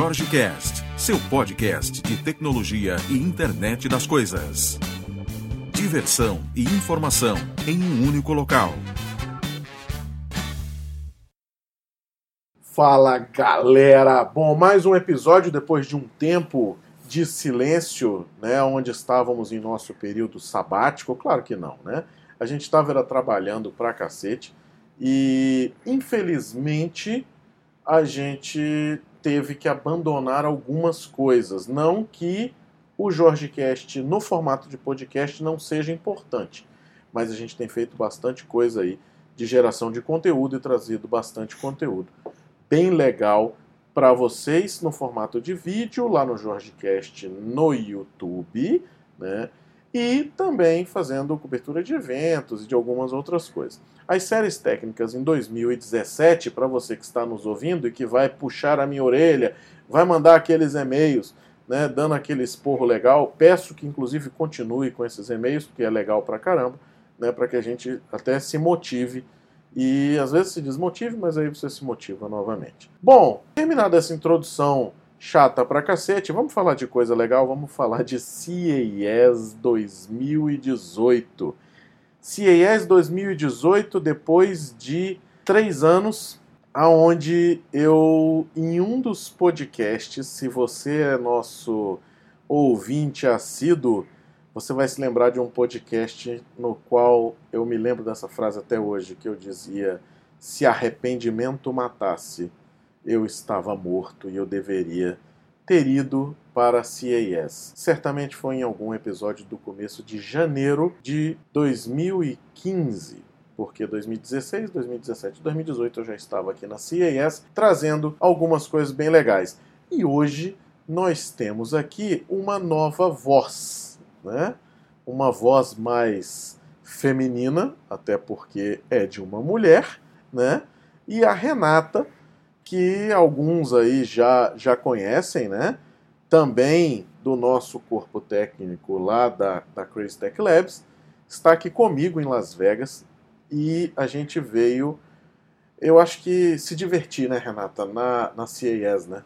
Jorge Cast, seu podcast de tecnologia e internet das coisas. Diversão e informação em um único local. Fala galera! Bom, mais um episódio depois de um tempo de silêncio, né, onde estávamos em nosso período sabático. Claro que não, né? A gente estava trabalhando pra cacete e infelizmente a gente teve que abandonar algumas coisas. Não que o Jorge Cast no formato de podcast não seja importante, mas a gente tem feito bastante coisa aí de geração de conteúdo e trazido bastante conteúdo bem legal para vocês no formato de vídeo lá no JorgeCast no YouTube, né? E também fazendo cobertura de eventos e de algumas outras coisas. As séries técnicas em 2017, para você que está nos ouvindo e que vai puxar a minha orelha, vai mandar aqueles e-mails, né, dando aquele esporro legal, peço que inclusive continue com esses e-mails, porque é legal pra caramba, né, para que a gente até se motive e às vezes se desmotive, mas aí você se motiva novamente. Bom, terminada essa introdução chata pra cacete, vamos falar de coisa legal, vamos falar de CES 2018. CES 2018, depois de três anos, aonde eu, em um dos podcasts, se você é nosso ouvinte assíduo, você vai se lembrar de um podcast no qual eu me lembro dessa frase até hoje, que eu dizia: se arrependimento matasse, eu estava morto e eu deveria ter ido para a CES. Certamente foi em algum episódio do começo de janeiro de 2015 porque 2016, 2017, 2018 eu já estava aqui na CES trazendo algumas coisas bem legais. E hoje nós temos aqui uma nova voz, né? Uma voz mais feminina, até porque é de uma mulher, né? E a Renata que alguns aí já, já conhecem, né? Também do nosso corpo técnico lá da, da Crazy Tech Labs, está aqui comigo em Las Vegas e a gente veio, eu acho que se divertir, né, Renata, na, na CES, né?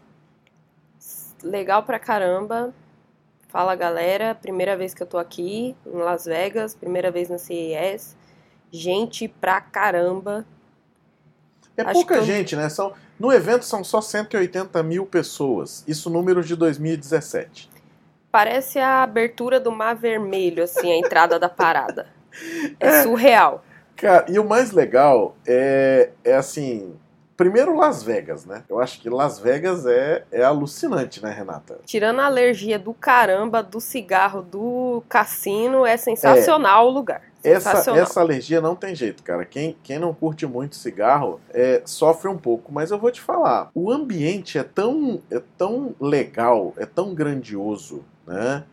Legal pra caramba. Fala galera, primeira vez que eu tô aqui em Las Vegas, primeira vez na CES. Gente pra caramba. É Acho pouca eu- gente, né? São, no evento são só 180 mil pessoas. Isso números de 2017. Parece a abertura do Mar Vermelho, assim, a entrada da parada. É surreal. Cara, e o mais legal é, é assim. Primeiro Las Vegas, né? Eu acho que Las Vegas é, é alucinante, né, Renata? Tirando a alergia do caramba, do cigarro, do cassino, é sensacional o lugar. Essa, essa alergia não tem jeito, cara. Quem, quem não curte muito cigarro é, sofre um pouco. Mas eu vou te falar, o ambiente é tão, é tão legal, é tão grandioso, né?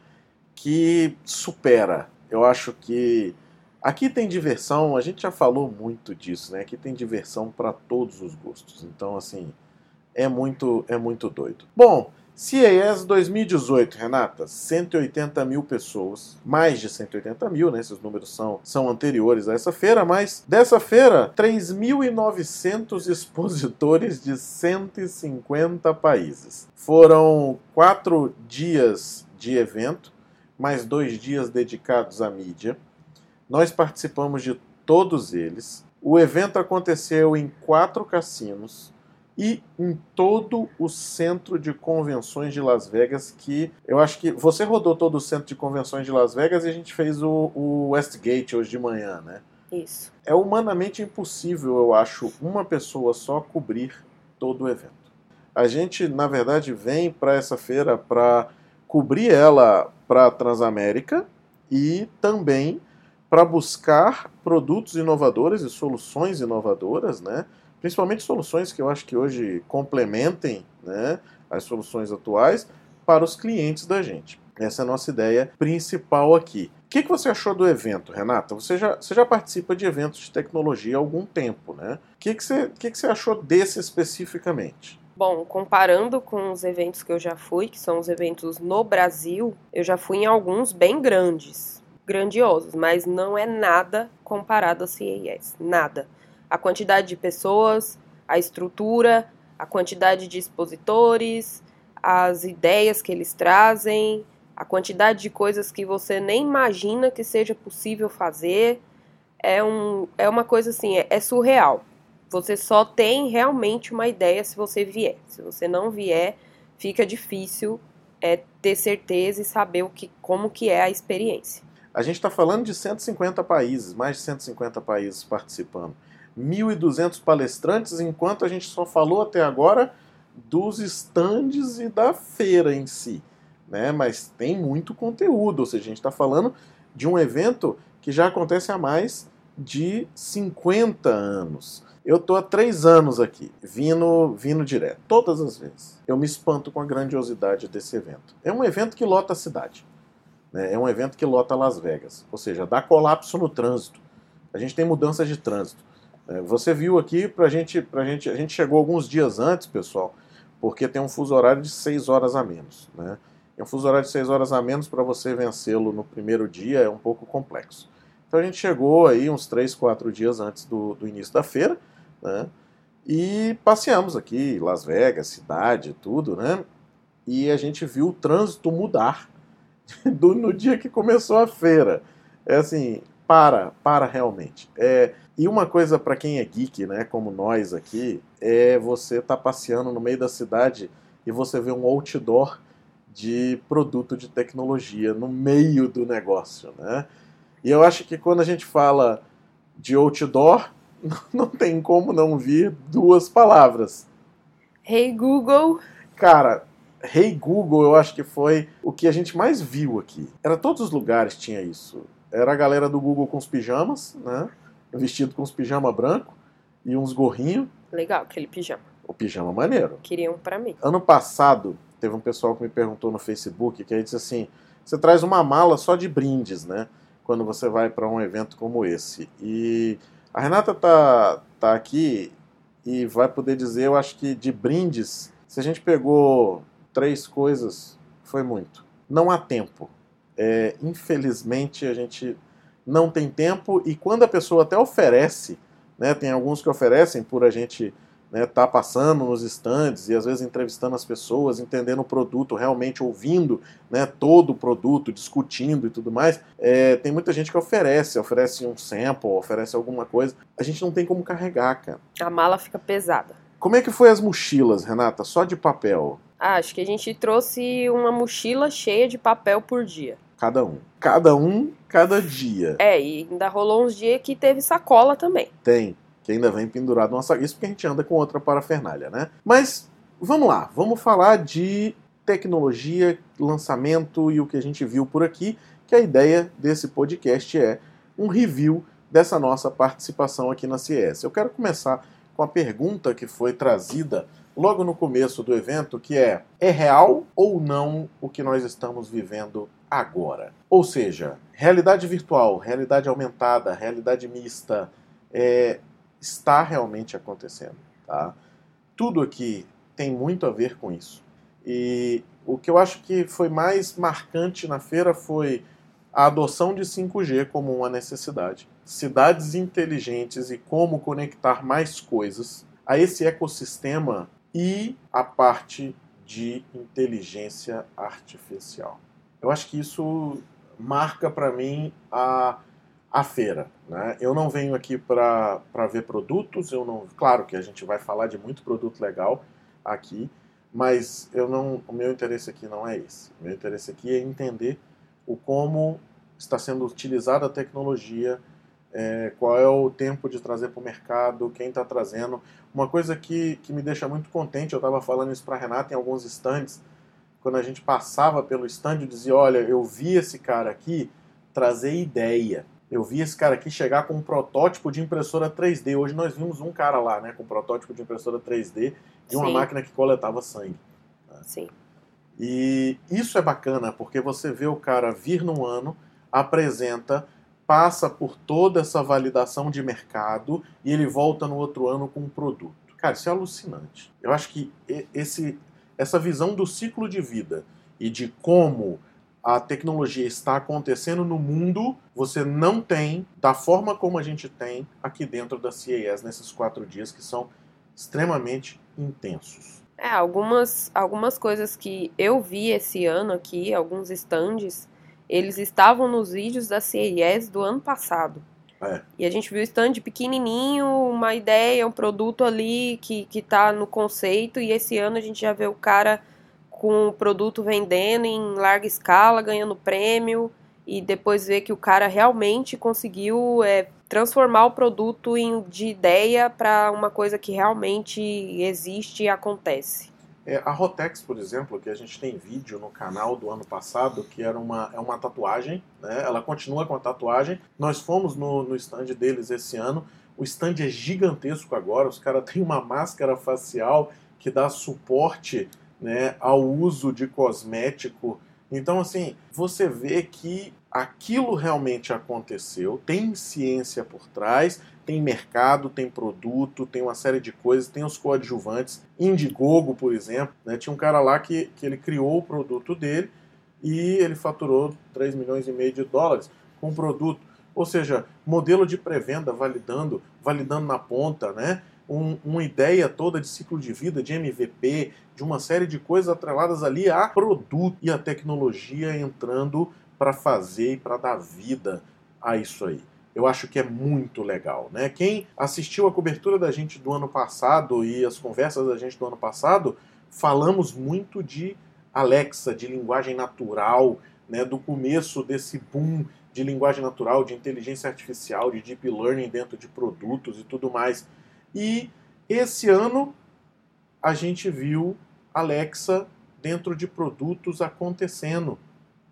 Que supera. Eu acho que aqui tem diversão. A gente já falou muito disso, né? Aqui tem diversão para todos os gostos. Então, assim, é muito, é muito doido. Bom, CES 2018, Renata, 180 mil pessoas, mais de 180 mil, né? Esses números são, são anteriores a essa feira, mas dessa feira, 3.900 expositores de 150 países. Foram quatro dias de evento, mais dois dias dedicados à mídia. Nós participamos de todos eles. O evento aconteceu em quatro cassinos e em todo o centro de convenções de Las Vegas, que eu acho que você rodou todo o centro de convenções de Las Vegas e a gente fez o, o Westgate hoje de manhã, né? Isso. É humanamente impossível, eu acho, uma pessoa só cobrir todo o evento. A gente, na verdade, vem para essa feira para cobrir ela para a Transamérica e também para buscar produtos inovadores e soluções inovadoras, né? principalmente soluções que eu acho que hoje complementem né, as soluções atuais para os clientes da gente. Essa é a nossa ideia principal aqui. O que, que você achou do evento, Renata? Você já, você já participa de eventos de tecnologia há algum tempo, né? O que, que, você, que, que você achou desse especificamente? Bom, comparando com os eventos que eu já fui, que são os eventos no Brasil, eu já fui em alguns bem grandes, grandiosos, mas não é nada comparado ao CES, nada. A quantidade de pessoas, a estrutura, a quantidade de expositores, as ideias que eles trazem, a quantidade de coisas que você nem imagina que seja possível fazer. É, um, é uma coisa assim, é, é surreal. Você só tem realmente uma ideia se você vier. Se você não vier, fica difícil é, ter certeza e saber o que, como que é a experiência. A gente está falando de 150 países, mais de 150 países participando. 1.200 palestrantes, enquanto a gente só falou até agora dos estandes e da feira em si. Né? Mas tem muito conteúdo, ou seja, a gente está falando de um evento que já acontece há mais de 50 anos. Eu estou há três anos aqui, vindo, vindo direto, todas as vezes. Eu me espanto com a grandiosidade desse evento. É um evento que lota a cidade. Né? É um evento que lota Las Vegas. Ou seja, dá colapso no trânsito. A gente tem mudanças de trânsito. É, você viu aqui, pra gente, pra gente, a gente chegou alguns dias antes, pessoal, porque tem um fuso horário de 6 horas a menos. Né? E um fuso horário de 6 horas a menos para você vencê-lo no primeiro dia é um pouco complexo. Então a gente chegou aí uns 3, 4 dias antes do, do início da feira, né? E passeamos aqui, Las Vegas, cidade, tudo, né? E a gente viu o trânsito mudar do, no dia que começou a feira. É assim, para, para realmente. É, e uma coisa para quem é geek, né, como nós aqui, é você estar tá passeando no meio da cidade e você vê um outdoor de produto de tecnologia no meio do negócio, né? E eu acho que quando a gente fala de outdoor, não tem como não vir duas palavras. Hey Google. Cara, Hey Google eu acho que foi o que a gente mais viu aqui. Era todos os lugares tinha isso. Era a galera do Google com os pijamas, né? Vestido com os pijama branco e uns gorrinhos. Legal, aquele pijama. O pijama maneiro. Queriam para mim. Ano passado, teve um pessoal que me perguntou no Facebook que aí disse assim: "Você traz uma mala só de brindes, né? Quando você vai para um evento como esse". E a Renata tá, tá aqui e vai poder dizer, eu acho que de brindes, se a gente pegou três coisas, foi muito. Não há tempo. É, infelizmente a gente não tem tempo e quando a pessoa até oferece, né, tem alguns que oferecem por a gente né, tá passando nos estandes e às vezes entrevistando as pessoas, entendendo o produto, realmente ouvindo né, todo o produto, discutindo e tudo mais. É, tem muita gente que oferece, oferece um sample, oferece alguma coisa. A gente não tem como carregar, cara. A mala fica pesada. Como é que foi as mochilas, Renata? Só de papel? Ah, acho que a gente trouxe uma mochila cheia de papel por dia. Cada um. Cada um, cada dia. É, e ainda rolou uns dias que teve sacola também. Tem que ainda vem pendurado sacola. Isso porque a gente anda com outra parafernália, né? Mas vamos lá, vamos falar de tecnologia, lançamento e o que a gente viu por aqui, que a ideia desse podcast é um review dessa nossa participação aqui na CES. Eu quero começar com a pergunta que foi trazida logo no começo do evento, que é: é real ou não o que nós estamos vivendo agora? Ou seja, realidade virtual, realidade aumentada, realidade mista, é, está realmente acontecendo. Tá? Tudo aqui tem muito a ver com isso. E o que eu acho que foi mais marcante na feira foi a adoção de 5G como uma necessidade. Cidades inteligentes e como conectar mais coisas a esse ecossistema e a parte de inteligência artificial. Eu acho que isso marca para mim a a feira. Né? Eu não venho aqui para ver produtos, eu não, claro que a gente vai falar de muito produto legal aqui, mas eu não, o meu interesse aqui não é esse. O meu interesse aqui é entender o como está sendo utilizada a tecnologia, é, qual é o tempo de trazer para o mercado, quem está trazendo. Uma coisa que, que me deixa muito contente, eu estava falando isso para a Renata em alguns stands, quando a gente passava pelo stand e dizia, olha, eu vi esse cara aqui trazer ideia. Eu vi esse cara aqui chegar com um protótipo de impressora 3D. Hoje nós vimos um cara lá, né, com um protótipo de impressora 3D e uma Sim. máquina que coletava sangue. Né? Sim. E isso é bacana, porque você vê o cara vir num ano, apresenta, passa por toda essa validação de mercado e ele volta no outro ano com um produto. Cara, isso é alucinante. Eu acho que esse, essa visão do ciclo de vida e de como a tecnologia está acontecendo no mundo, você não tem da forma como a gente tem aqui dentro da CES nesses quatro dias que são extremamente intensos. É, algumas, algumas coisas que eu vi esse ano aqui, alguns stands, eles estavam nos vídeos da CES do ano passado. É. E a gente viu o stand pequenininho, uma ideia, um produto ali que, que tá no conceito, e esse ano a gente já vê o cara com o produto vendendo em larga escala, ganhando prêmio, e depois vê que o cara realmente conseguiu é, transformar o produto em, de ideia para uma coisa que realmente existe e acontece. É, a Rotex, por exemplo, que a gente tem vídeo no canal do ano passado, que era uma, é uma tatuagem, né? ela continua com a tatuagem. Nós fomos no, no stand deles esse ano. O stand é gigantesco agora, os caras têm uma máscara facial que dá suporte né, ao uso de cosmético. Então, assim, você vê que aquilo realmente aconteceu, tem ciência por trás, tem mercado, tem produto, tem uma série de coisas, tem os coadjuvantes. Indiegogo, por exemplo, né, tinha um cara lá que, que ele criou o produto dele e ele faturou 3 milhões e meio de dólares com o produto. Ou seja, modelo de pré-venda validando, validando na ponta, né? um, uma ideia toda de ciclo de vida, de MVP, de uma série de coisas atreladas ali a produto e a tecnologia entrando para fazer e para dar vida a isso aí. Eu acho que é muito legal, né? Quem assistiu a cobertura da gente do ano passado e as conversas da gente do ano passado, falamos muito de Alexa, de linguagem natural, né? Do começo desse boom de linguagem natural, de inteligência artificial, de deep learning dentro de produtos e tudo mais. E esse ano a gente viu Alexa dentro de produtos acontecendo.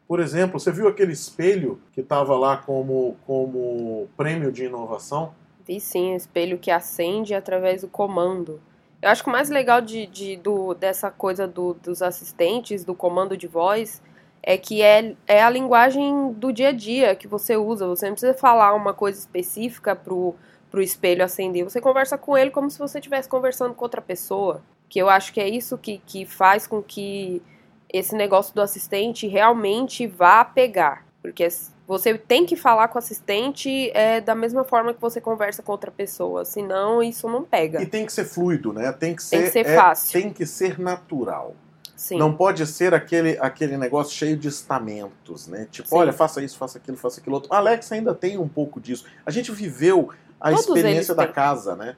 Por exemplo, você viu aquele espelho que estava lá como, como prêmio de inovação? Vi sim, espelho que acende através do comando. Eu acho que o mais legal de, de do, dessa coisa do, dos assistentes, do comando de voz, é que é, é a linguagem do dia a dia que você usa. Você não precisa falar uma coisa específica pro pro espelho acender. Você conversa com ele como se você estivesse conversando com outra pessoa. Que eu acho que é isso que, que faz com que esse negócio do assistente realmente vá pegar. Porque você tem que falar com o assistente é, da mesma forma que você conversa com outra pessoa. Senão isso não pega. E tem que ser fluido, né? Tem que ser, tem que ser é, fácil. Tem que ser natural. Sim. Não pode ser aquele, aquele negócio cheio de estamentos, né? Tipo, Sim. olha, faça isso, faça aquilo, faça aquilo outro. A Alexa ainda tem um pouco disso. A gente viveu a Todos experiência da têm. casa, né?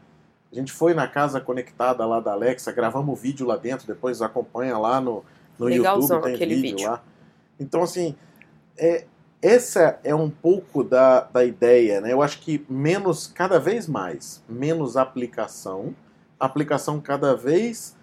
A gente foi na casa conectada lá da Alexa, gravamos o vídeo lá dentro, depois acompanha lá no, no Legalzão YouTube, tem aquele vídeo, vídeo. lá. Então, assim, é, essa é um pouco da, da ideia, né? Eu acho que menos, cada vez mais, menos aplicação, aplicação cada vez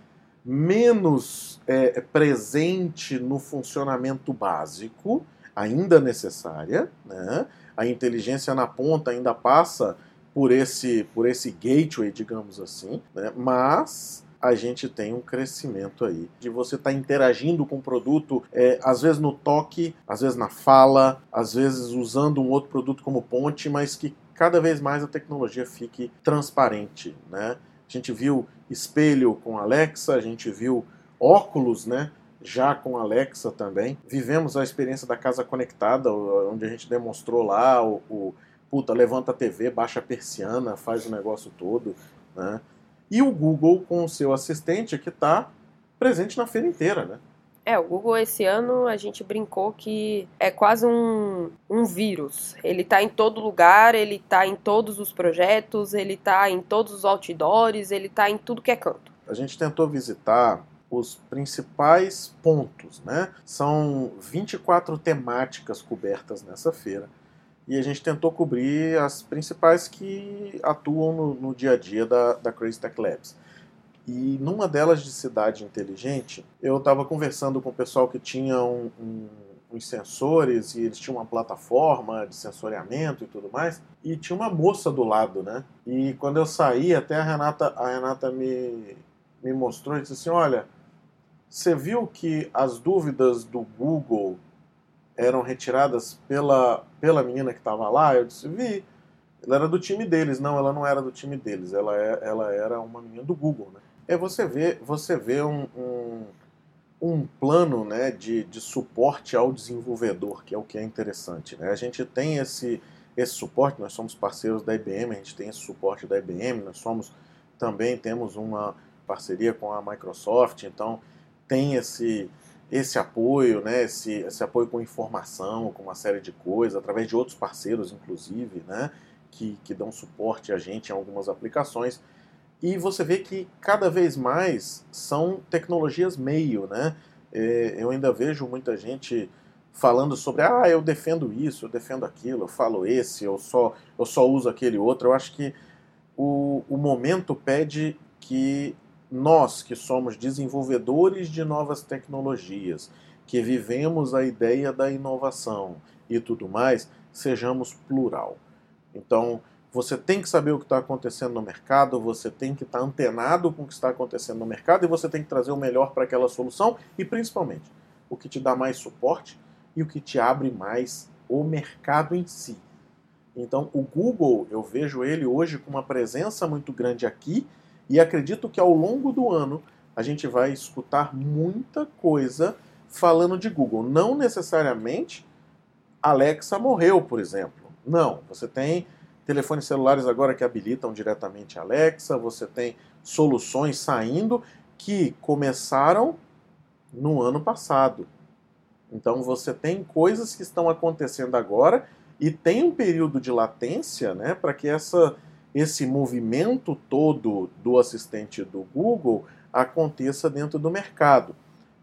menos é, presente no funcionamento básico, ainda necessária, né? A inteligência na ponta ainda passa por esse, por esse gateway, digamos assim, né? mas a gente tem um crescimento aí de você estar interagindo com o produto, é, às vezes no toque, às vezes na fala, às vezes usando um outro produto como ponte, mas que cada vez mais a tecnologia fique transparente, né? A gente viu espelho com Alexa, a gente viu óculos, né? Já com Alexa também. Vivemos a experiência da casa conectada, onde a gente demonstrou lá o, o puta, levanta a TV, baixa a persiana, faz o negócio todo, né? E o Google com o seu assistente que está presente na feira inteira, né? É, o Google esse ano a gente brincou que é quase um, um vírus. Ele tá em todo lugar, ele tá em todos os projetos, ele tá em todos os outdoors, ele tá em tudo que é canto. A gente tentou visitar os principais pontos, né? São 24 temáticas cobertas nessa feira. E a gente tentou cobrir as principais que atuam no, no dia a dia da, da Crazy Tech Labs. E numa delas de cidade inteligente, eu estava conversando com o pessoal que tinha um, um, uns sensores e eles tinham uma plataforma de sensoriamento e tudo mais. E tinha uma moça do lado, né? E quando eu saí, até a Renata, a Renata me, me mostrou e disse assim: Olha, você viu que as dúvidas do Google eram retiradas pela, pela menina que estava lá? Eu disse: Vi. Ela era do time deles. Não, ela não era do time deles. Ela, é, ela era uma menina do Google, né? É você vê, você vê um, um, um plano né, de, de suporte ao desenvolvedor, que é o que é interessante. Né? A gente tem esse, esse suporte, nós somos parceiros da IBM, a gente tem esse suporte da IBM, nós somos também temos uma, parceria com a Microsoft, então tem esse esse apoio, né, esse, esse apoio com informação, com uma série de coisas, através de outros parceiros, inclusive, né, que, que dão suporte a gente em algumas aplicações. E você vê que cada vez mais são tecnologias meio, né? É, eu ainda vejo muita gente falando sobre, ah, eu defendo isso, eu defendo aquilo, eu falo esse, eu só, eu só uso aquele outro. Eu acho que o, o momento pede que nós que somos desenvolvedores de novas tecnologias, que vivemos a ideia da inovação e tudo mais, sejamos plural. Então, você tem que saber o que está acontecendo no mercado, você tem que estar tá antenado com o que está acontecendo no mercado e você tem que trazer o melhor para aquela solução e, principalmente, o que te dá mais suporte e o que te abre mais o mercado em si. Então, o Google, eu vejo ele hoje com uma presença muito grande aqui e acredito que ao longo do ano a gente vai escutar muita coisa falando de Google. Não necessariamente Alexa morreu, por exemplo. Não, você tem telefones celulares agora que habilitam diretamente Alexa, você tem soluções saindo que começaram no ano passado. Então você tem coisas que estão acontecendo agora e tem um período de latência né, para que essa esse movimento todo do assistente do Google aconteça dentro do mercado.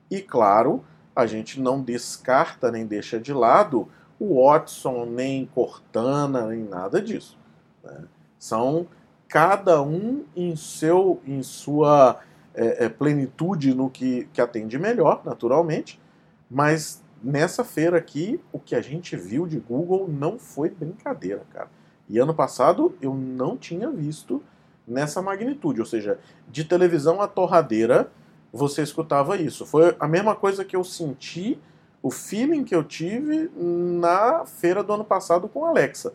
E claro, a gente não descarta nem deixa de lado o Watson, nem Cortana, nem nada disso. Né? São cada um em, seu, em sua é, é, plenitude no que, que atende melhor, naturalmente, mas nessa feira aqui, o que a gente viu de Google não foi brincadeira, cara. E ano passado eu não tinha visto nessa magnitude, ou seja, de televisão a torradeira, você escutava isso. Foi a mesma coisa que eu senti, o feeling que eu tive na feira do ano passado com Alexa.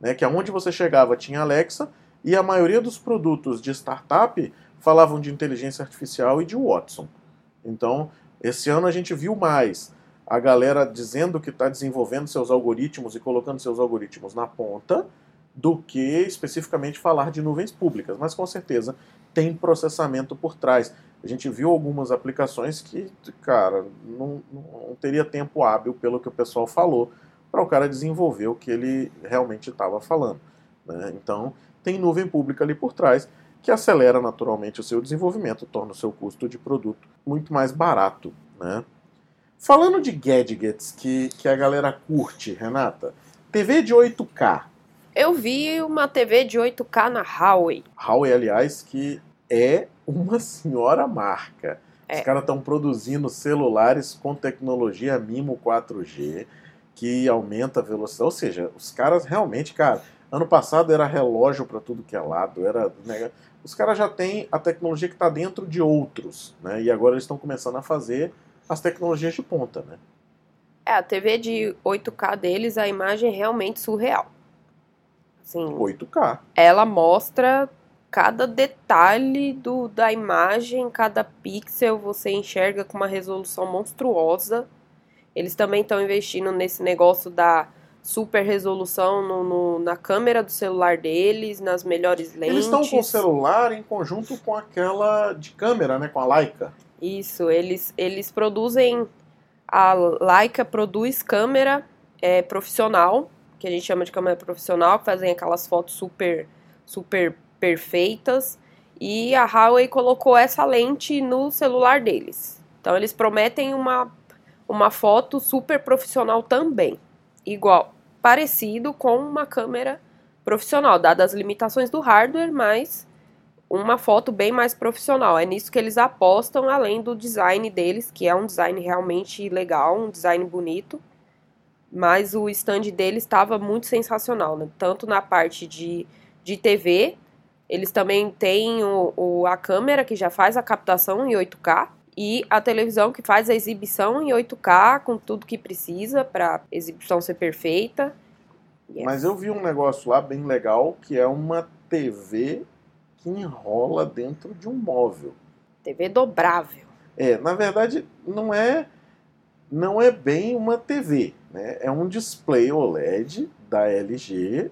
Né, que aonde você chegava tinha Alexa e a maioria dos produtos de startup falavam de inteligência artificial e de Watson. Então, esse ano a gente viu mais a galera dizendo que está desenvolvendo seus algoritmos e colocando seus algoritmos na ponta, do que especificamente falar de nuvens públicas, mas com certeza tem processamento por trás. A gente viu algumas aplicações que, cara, não, não teria tempo hábil, pelo que o pessoal falou, para o cara desenvolver o que ele realmente estava falando. Né? Então, tem nuvem pública ali por trás que acelera naturalmente o seu desenvolvimento, torna o seu custo de produto muito mais barato. Né? Falando de gadgets que, que a galera curte, Renata, TV de 8K, eu vi uma TV de 8K na Huawei. Huawei, aliás, que é uma senhora marca. É. Os caras estão produzindo celulares com tecnologia MIMO 4G, que aumenta a velocidade. Ou seja, os caras realmente, cara, ano passado era relógio para tudo que é lado, era. Né, os caras já têm a tecnologia que está dentro de outros, né? E agora eles estão começando a fazer as tecnologias de ponta, né? É, a TV de 8K deles, a imagem é realmente surreal. Sim. 8K. Ela mostra cada detalhe do, da imagem, cada pixel você enxerga com uma resolução monstruosa. Eles também estão investindo nesse negócio da super resolução no, no, na câmera do celular deles, nas melhores lentes. Eles estão com o celular em conjunto com aquela de câmera, né, com a Leica. Isso, eles, eles produzem. A Leica produz câmera é, profissional que a gente chama de câmera profissional, que fazem aquelas fotos super, super perfeitas. E a Huawei colocou essa lente no celular deles. Então eles prometem uma, uma foto super profissional também. Igual, parecido com uma câmera profissional, dadas as limitações do hardware, mas uma foto bem mais profissional. É nisso que eles apostam, além do design deles, que é um design realmente legal, um design bonito mas o stand dele estava muito sensacional, né? tanto na parte de, de TV, eles também têm o, o, a câmera que já faz a captação em 8K e a televisão que faz a exibição em 8K com tudo que precisa para a exibição ser perfeita. Yes. Mas eu vi um negócio lá bem legal que é uma TV que enrola dentro de um móvel. TV dobrável. É, na verdade não é não é bem uma TV, né? É um display OLED da LG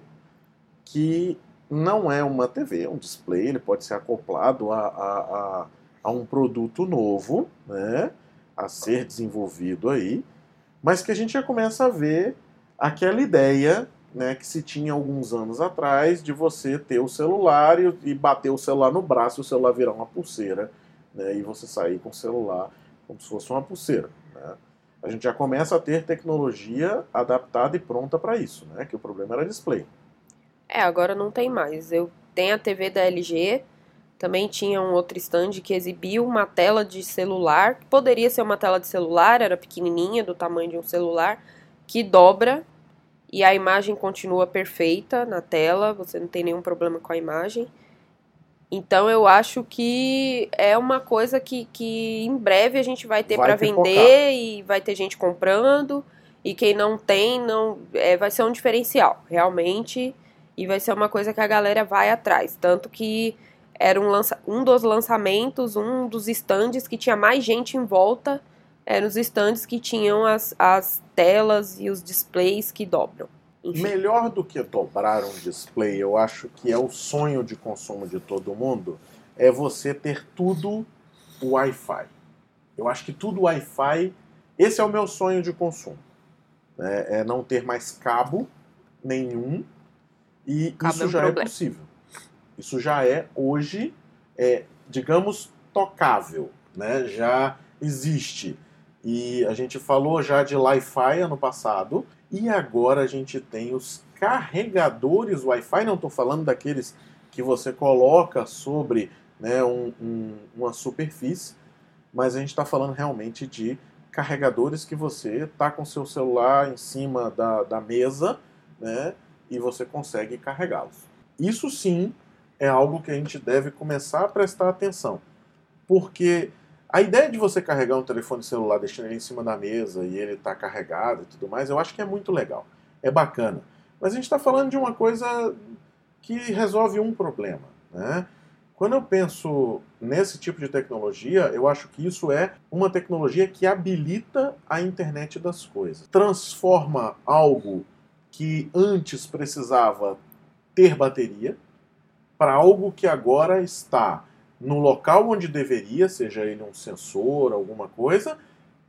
que não é uma TV, é um display, ele pode ser acoplado a, a, a a um produto novo, né, a ser desenvolvido aí, mas que a gente já começa a ver aquela ideia né, que se tinha alguns anos atrás de você ter o celular e, e bater o celular no braço e o celular virar uma pulseira né, e você sair com o celular como se fosse uma pulseira. Né. A gente já começa a ter tecnologia adaptada e pronta para isso, né, que o problema era display. É, agora não tem mais. Eu tenho a TV da LG, também tinha um outro stand que exibia uma tela de celular, que poderia ser uma tela de celular, era pequenininha, do tamanho de um celular, que dobra e a imagem continua perfeita na tela, você não tem nenhum problema com a imagem. Então eu acho que é uma coisa que, que em breve a gente vai ter para vender e vai ter gente comprando. E quem não tem não é, vai ser um diferencial realmente. E vai ser uma coisa que a galera vai atrás. Tanto que era um, lança, um dos lançamentos um dos stands que tinha mais gente em volta eram os stands que tinham as, as telas e os displays que dobram. Enfim. Melhor do que dobrar um display, eu acho que é o sonho de consumo de todo mundo, é você ter tudo Wi-Fi. Eu acho que tudo Wi-Fi, esse é o meu sonho de consumo. Né? É não ter mais cabo nenhum e cabo isso é um já é problema. é possível. Isso já é hoje, é, digamos, tocável, né? já existe. E a gente falou já de Wi-Fi ano passado, e agora a gente tem os carregadores Wi-Fi. Não estou falando daqueles que você coloca sobre né, um, um, uma superfície, mas a gente está falando realmente de carregadores que você está com seu celular em cima da, da mesa né, e você consegue carregá-los. Isso sim é algo que a gente deve começar a prestar atenção, porque a ideia de você carregar um telefone celular, deixando ele em cima da mesa e ele está carregado e tudo mais, eu acho que é muito legal. É bacana. Mas a gente está falando de uma coisa que resolve um problema. Né? Quando eu penso nesse tipo de tecnologia, eu acho que isso é uma tecnologia que habilita a internet das coisas. Transforma algo que antes precisava ter bateria para algo que agora está no local onde deveria, seja ele um sensor, alguma coisa,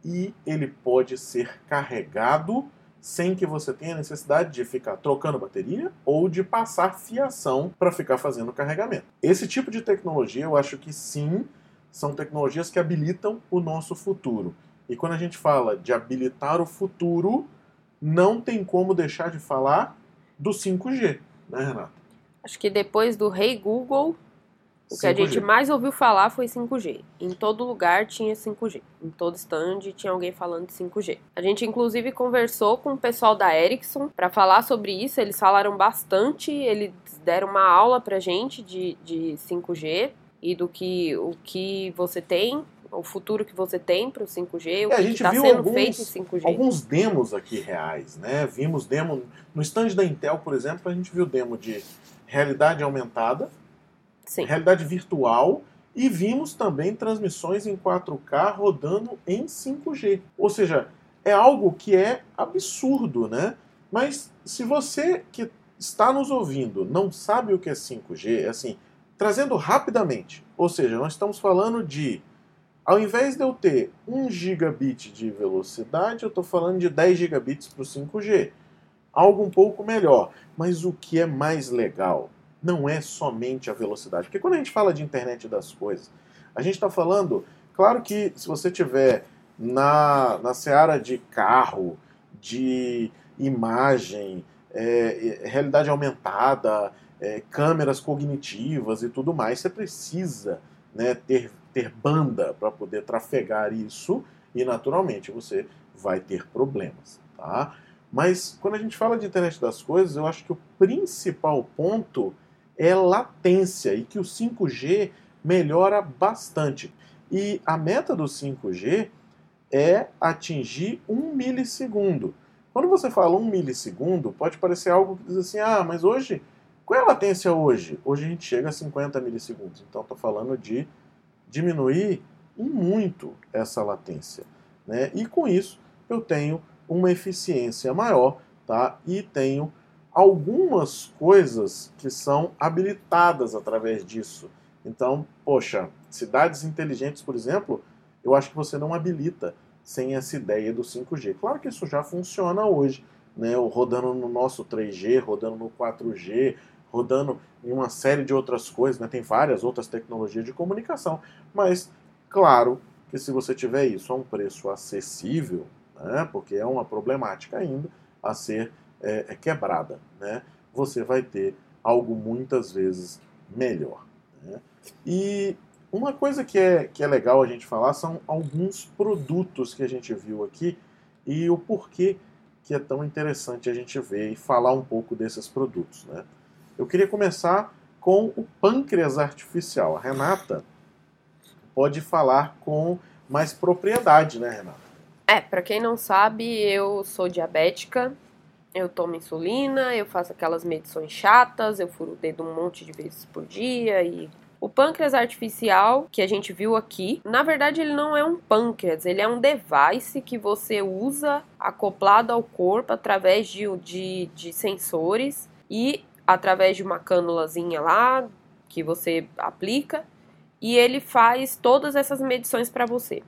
e ele pode ser carregado sem que você tenha necessidade de ficar trocando bateria ou de passar fiação para ficar fazendo carregamento. Esse tipo de tecnologia eu acho que sim, são tecnologias que habilitam o nosso futuro. E quando a gente fala de habilitar o futuro, não tem como deixar de falar do 5G, né, Renato? Acho que depois do Rei hey Google, o 5G. que a gente mais ouviu falar foi 5G. Em todo lugar tinha 5G. Em todo stand tinha alguém falando de 5G. A gente inclusive conversou com o pessoal da Ericsson para falar sobre isso. Eles falaram bastante, eles deram uma aula pra gente de, de 5G e do que o que você tem o futuro que você tem para o 5G, o é, que está sendo alguns, feito em 5G. Alguns demos aqui reais, né? Vimos demo no stand da Intel, por exemplo, a gente viu demo de realidade aumentada, Sim. realidade virtual e vimos também transmissões em 4K rodando em 5G. Ou seja, é algo que é absurdo, né? Mas se você que está nos ouvindo não sabe o que é 5G, é assim, trazendo rapidamente, ou seja, nós estamos falando de ao invés de eu ter 1 gigabit de velocidade, eu estou falando de 10 gigabits para o 5G. Algo um pouco melhor. Mas o que é mais legal? Não é somente a velocidade. Porque quando a gente fala de internet das coisas, a gente está falando, claro que se você tiver na, na seara de carro, de imagem, é, é, realidade aumentada, é, câmeras cognitivas e tudo mais, você precisa né, ter, ter banda para poder trafegar isso e naturalmente você vai ter problemas. Tá? Mas quando a gente fala de internet das coisas, eu acho que o principal ponto é latência e que o 5G melhora bastante. E a meta do 5G é atingir um milissegundo. Quando você fala um milissegundo, pode parecer algo que diz assim: ah, mas hoje, qual é a latência hoje? Hoje a gente chega a 50 milissegundos. Então estou falando de diminuir muito essa latência. Né? E com isso eu tenho uma eficiência maior tá? e tenho algumas coisas que são habilitadas através disso. Então, poxa, cidades inteligentes, por exemplo, eu acho que você não habilita sem essa ideia do 5G. Claro que isso já funciona hoje, né? rodando no nosso 3G, rodando no 4G, rodando em uma série de outras coisas, né? tem várias outras tecnologias de comunicação, mas claro que se você tiver isso a um preço acessível, né? porque é uma problemática ainda a ser é, é quebrada, né? você vai ter algo muitas vezes melhor. Né? E uma coisa que é, que é legal a gente falar são alguns produtos que a gente viu aqui e o porquê que é tão interessante a gente ver e falar um pouco desses produtos. Né? Eu queria começar com o pâncreas artificial. A Renata pode falar com mais propriedade, né, Renata? É, para quem não sabe, eu sou diabética, eu tomo insulina, eu faço aquelas medições chatas, eu furo o dedo um monte de vezes por dia e o pâncreas artificial que a gente viu aqui, na verdade ele não é um pâncreas, ele é um device que você usa acoplado ao corpo através de, de, de sensores e através de uma cânulazinha lá que você aplica e ele faz todas essas medições para você.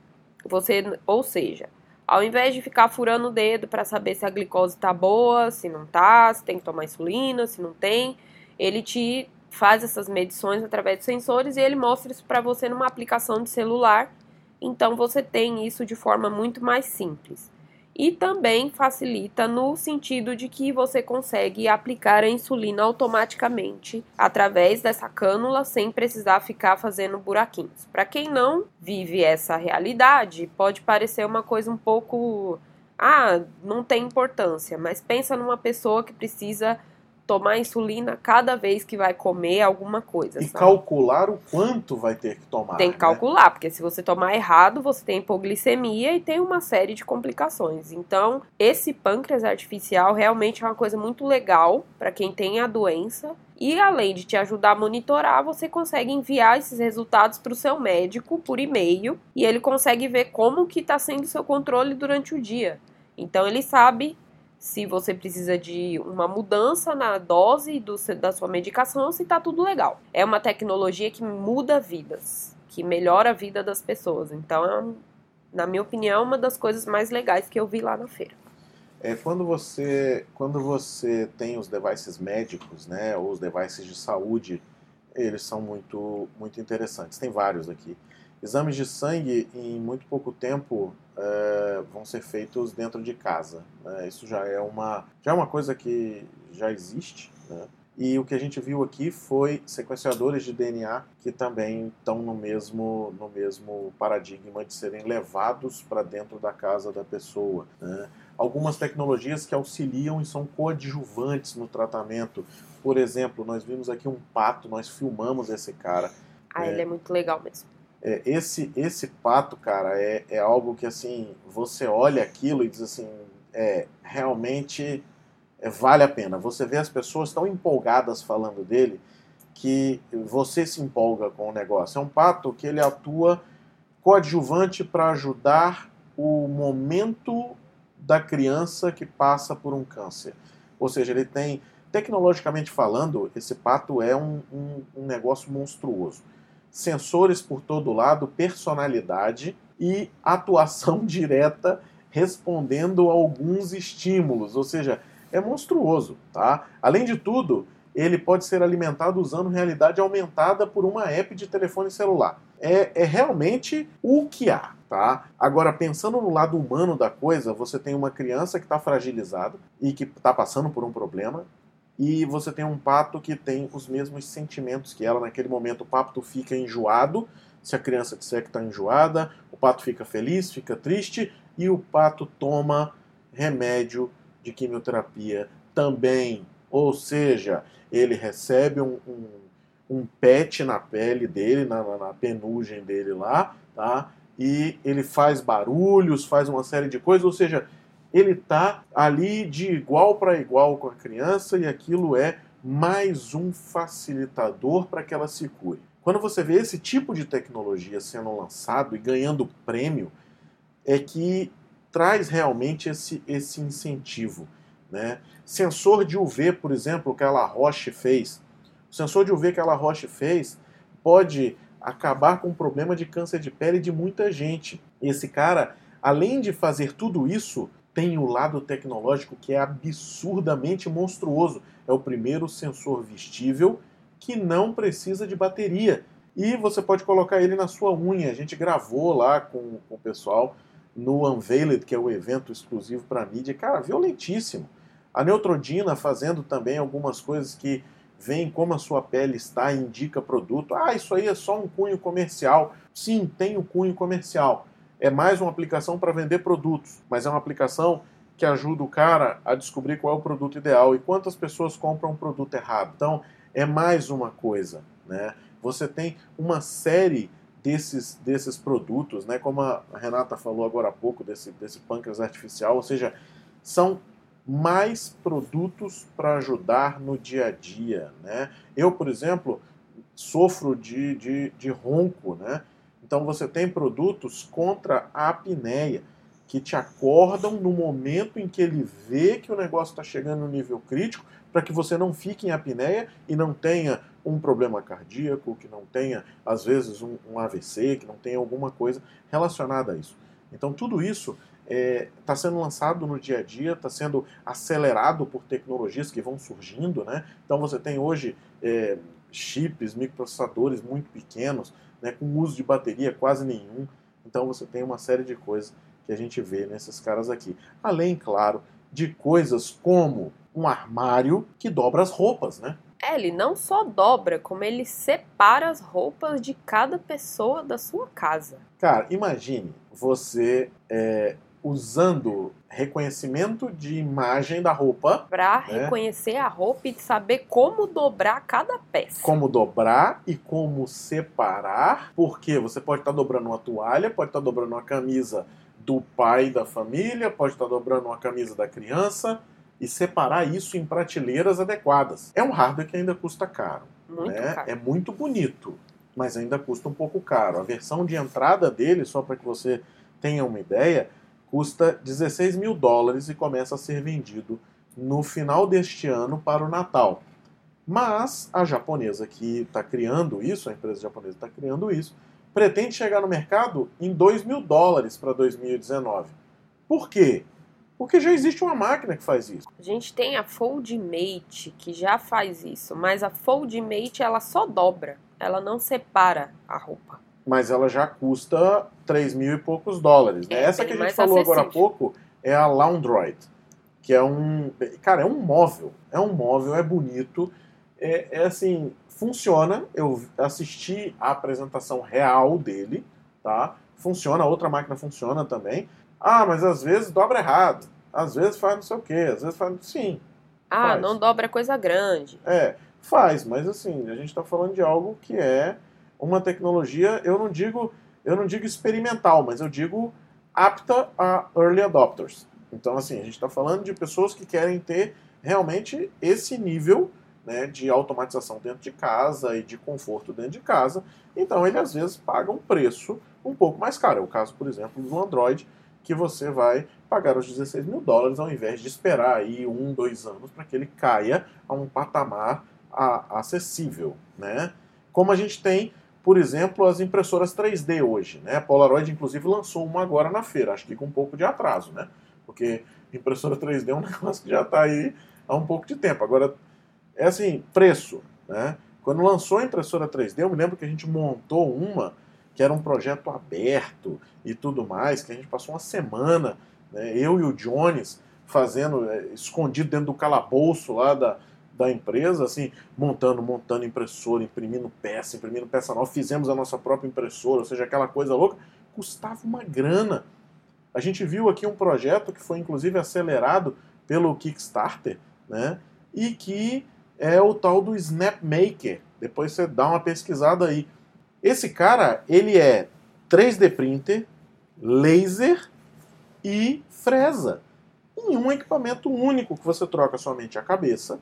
Você, ou seja, ao invés de ficar furando o dedo para saber se a glicose está boa, se não tá, se tem que tomar insulina, se não tem, ele te faz essas medições através de sensores e ele mostra isso para você numa aplicação de celular. Então você tem isso de forma muito mais simples. E também facilita no sentido de que você consegue aplicar a insulina automaticamente através dessa cânula sem precisar ficar fazendo buraquinhos. Para quem não vive essa realidade, pode parecer uma coisa um pouco ah, não tem importância, mas pensa numa pessoa que precisa tomar insulina cada vez que vai comer alguma coisa. E sabe? calcular o quanto vai ter que tomar. Tem que né? calcular, porque se você tomar errado, você tem hipoglicemia e tem uma série de complicações. Então, esse pâncreas artificial realmente é uma coisa muito legal para quem tem a doença. E além de te ajudar a monitorar, você consegue enviar esses resultados para o seu médico por e-mail e ele consegue ver como que está sendo o seu controle durante o dia. Então ele sabe se você precisa de uma mudança na dose do, da sua medicação, se está tudo legal. É uma tecnologia que muda vidas, que melhora a vida das pessoas. Então, é, na minha opinião, uma das coisas mais legais que eu vi lá na feira. É quando você quando você tem os devices médicos, né, ou os devices de saúde, eles são muito muito interessantes. Tem vários aqui. Exames de sangue em muito pouco tempo é, vão ser feitos dentro de casa. Né? Isso já é uma já é uma coisa que já existe. Né? E o que a gente viu aqui foi sequenciadores de DNA que também estão no mesmo, no mesmo paradigma de serem levados para dentro da casa da pessoa. Né? Algumas tecnologias que auxiliam e são coadjuvantes no tratamento. Por exemplo, nós vimos aqui um pato, nós filmamos esse cara. Ah, é, ele é muito legal mesmo. É, esse, esse pato, cara, é, é algo que assim, você olha aquilo e diz assim, é, realmente é, vale a pena. Você vê as pessoas tão empolgadas falando dele que você se empolga com o negócio. É um pato que ele atua coadjuvante para ajudar o momento da criança que passa por um câncer. Ou seja, ele tem, tecnologicamente falando, esse pato é um, um, um negócio monstruoso sensores por todo lado, personalidade e atuação direta respondendo a alguns estímulos, ou seja, é monstruoso, tá? Além de tudo, ele pode ser alimentado usando realidade aumentada por uma app de telefone celular. É, é realmente o que há, tá? Agora, pensando no lado humano da coisa, você tem uma criança que está fragilizada e que está passando por um problema, e você tem um pato que tem os mesmos sentimentos que ela. Naquele momento, o pato fica enjoado. Se a criança disser que está enjoada, o pato fica feliz, fica triste e o pato toma remédio de quimioterapia também. Ou seja, ele recebe um, um, um pet na pele dele, na, na penugem dele lá, tá? E ele faz barulhos, faz uma série de coisas, ou seja, ele está ali de igual para igual com a criança e aquilo é mais um facilitador para que ela se cure. Quando você vê esse tipo de tecnologia sendo lançado e ganhando prêmio, é que traz realmente esse, esse incentivo. Né? Sensor de UV, por exemplo, que a La Roche fez. O sensor de UV que a La Roche fez pode acabar com o problema de câncer de pele de muita gente. Esse cara, além de fazer tudo isso, tem o lado tecnológico que é absurdamente monstruoso. É o primeiro sensor vestível que não precisa de bateria. E você pode colocar ele na sua unha. A gente gravou lá com, com o pessoal no Unveiled, que é o evento exclusivo para mídia. Cara, violentíssimo. A Neutrodina fazendo também algumas coisas que veem como a sua pele está e indica produto. Ah, isso aí é só um cunho comercial. Sim, tem o cunho comercial é mais uma aplicação para vender produtos, mas é uma aplicação que ajuda o cara a descobrir qual é o produto ideal e quantas pessoas compram um produto errado. Então, é mais uma coisa, né? Você tem uma série desses, desses produtos, né? Como a Renata falou agora há pouco desse, desse pâncreas artificial, ou seja, são mais produtos para ajudar no dia a dia, né? Eu, por exemplo, sofro de, de, de ronco, né? Então você tem produtos contra a apneia, que te acordam no momento em que ele vê que o negócio está chegando no nível crítico, para que você não fique em apneia e não tenha um problema cardíaco, que não tenha, às vezes, um, um AVC, que não tenha alguma coisa relacionada a isso. Então tudo isso está é, tá sendo lançado no dia a dia, está sendo acelerado por tecnologias que vão surgindo. Né? Então você tem hoje é, chips, microprocessadores muito pequenos, né, com uso de bateria quase nenhum. Então você tem uma série de coisas que a gente vê nesses caras aqui. Além, claro, de coisas como um armário que dobra as roupas, né? É, ele não só dobra, como ele separa as roupas de cada pessoa da sua casa. Cara, imagine você é, usando reconhecimento de imagem da roupa. Para né? reconhecer a roupa e saber como dobrar cada peça. Como dobrar e como separar, porque você pode estar tá dobrando uma toalha, pode estar tá dobrando uma camisa do pai da família, pode estar tá dobrando uma camisa da criança e separar isso em prateleiras adequadas. É um hardware que ainda custa caro. Muito né? caro. É muito bonito, mas ainda custa um pouco caro. A versão de entrada dele, só para que você tenha uma ideia, custa 16 mil dólares e começa a ser vendido no final deste ano para o Natal. Mas a japonesa que está criando isso, a empresa japonesa está criando isso, pretende chegar no mercado em 2 mil dólares para 2019. Por quê? Porque já existe uma máquina que faz isso. A gente tem a Foldmate que já faz isso, mas a Foldmate ela só dobra, ela não separa a roupa mas ela já custa 3 mil e poucos dólares. Né? É, Essa que a gente falou acessível. agora há pouco é a Laundroid, que é um. Cara, é um móvel. É um móvel, é bonito. É, é assim, funciona. Eu assisti a apresentação real dele, tá? Funciona, a outra máquina funciona também. Ah, mas às vezes dobra errado. Às vezes faz não sei o quê, às vezes faz. Sim. Ah, faz. não dobra coisa grande. É, faz, mas assim, a gente está falando de algo que é uma tecnologia, eu não digo, eu não digo experimental, mas eu digo apta a early adopters. Então, assim, a gente está falando de pessoas que querem ter realmente esse nível né, de automatização dentro de casa e de conforto dentro de casa. Então, ele às vezes paga um preço um pouco mais caro. É o caso, por exemplo, do Android, que você vai pagar os 16 mil dólares ao invés de esperar aí um, dois anos para que ele caia a um patamar a, acessível, né? Como a gente tem por exemplo, as impressoras 3D hoje. Né? A Polaroid, inclusive, lançou uma agora na feira, acho que com um pouco de atraso, né? Porque impressora 3D é um negócio que já está aí há um pouco de tempo. Agora, é assim, preço. Né? Quando lançou a impressora 3D, eu me lembro que a gente montou uma que era um projeto aberto e tudo mais, que a gente passou uma semana, né, eu e o Jones, fazendo, é, escondido dentro do calabouço lá da, da empresa, assim, montando, montando impressora, imprimindo peça, imprimindo peça nova, fizemos a nossa própria impressora, ou seja, aquela coisa louca, custava uma grana. A gente viu aqui um projeto que foi inclusive acelerado pelo Kickstarter, né? E que é o tal do Snapmaker. Depois você dá uma pesquisada aí. Esse cara, ele é 3D printer, laser e fresa. Em um equipamento único que você troca somente a cabeça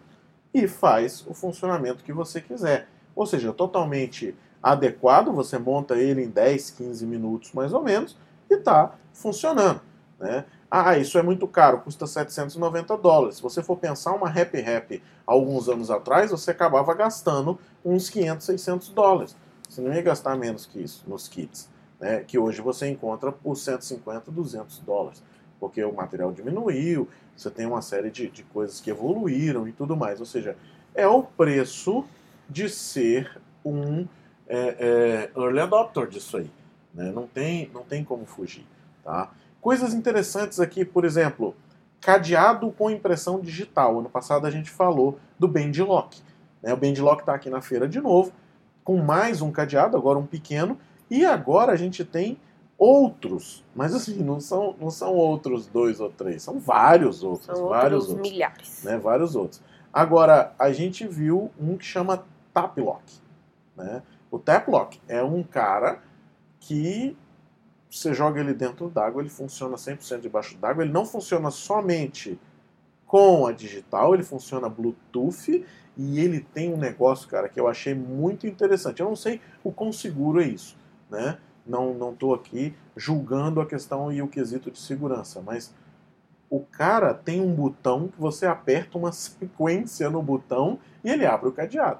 e faz o funcionamento que você quiser. Ou seja, totalmente adequado, você monta ele em 10, 15 minutos mais ou menos e está funcionando. Né? Ah, isso é muito caro, custa 790 dólares. Se você for pensar uma Happy Happy alguns anos atrás, você acabava gastando uns 500, 600 dólares. Você não ia gastar menos que isso nos kits, né? que hoje você encontra por 150, 200 dólares, porque o material diminuiu, você tem uma série de, de coisas que evoluíram e tudo mais. Ou seja, é o preço de ser um é, é, early adopter disso aí. Né? Não, tem, não tem como fugir. Tá? Coisas interessantes aqui, por exemplo, cadeado com impressão digital. Ano passado a gente falou do Bendlock. Né? O Bendlock está aqui na feira de novo, com mais um cadeado, agora um pequeno, e agora a gente tem outros, mas assim, não são, não são outros dois ou três, são vários outros. São vários outros, outros milhares. né, vários outros. Agora, a gente viu um que chama Taplock. Né? O Taplock é um cara que você joga ele dentro d'água, ele funciona 100% debaixo d'água, ele não funciona somente com a digital, ele funciona Bluetooth e ele tem um negócio, cara, que eu achei muito interessante. Eu não sei o quão seguro é isso, né? Não estou aqui julgando a questão e o quesito de segurança, mas o cara tem um botão que você aperta uma sequência no botão e ele abre o cadeado.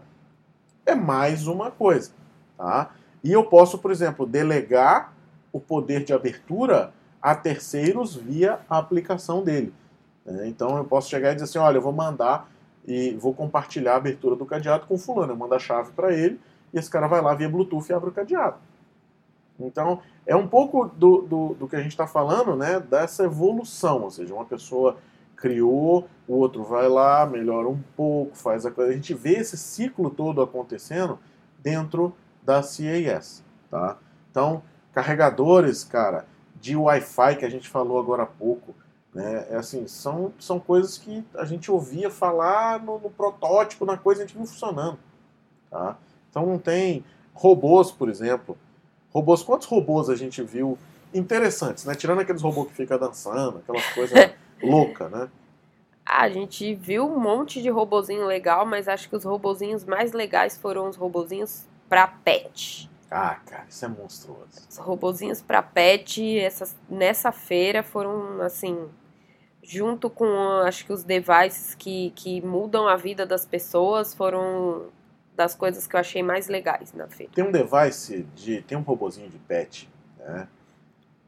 É mais uma coisa, tá? E eu posso, por exemplo, delegar o poder de abertura a terceiros via a aplicação dele. né? Então eu posso chegar e dizer assim, olha, eu vou mandar e vou compartilhar a abertura do cadeado com fulano. Eu mando a chave para ele e esse cara vai lá via Bluetooth e abre o cadeado. Então é um pouco do, do, do que a gente está falando, né? Dessa evolução, ou seja, uma pessoa criou, o outro vai lá, melhora um pouco, faz a coisa. A gente vê esse ciclo todo acontecendo dentro da CAS, tá? Então carregadores, cara, de Wi-Fi que a gente falou agora há pouco. Né? É assim, são, são coisas que a gente ouvia falar no, no protótipo, na coisa, a gente viu funcionando. Tá? Então não tem robôs, por exemplo. Robôs, quantos robôs a gente viu interessantes, né? Tirando aqueles robôs que ficam dançando, aquelas coisas loucas, né? Ah, a gente viu um monte de robozinho legal, mas acho que os robozinhos mais legais foram os robozinhos pra pet. Ah, cara, isso é monstruoso. Os robozinhos pra pet essas, nessa feira foram, assim, junto com, acho que os devices que, que mudam a vida das pessoas, foram das coisas que eu achei mais legais na feira. Tem um device de. Tem um robozinho de pet, né?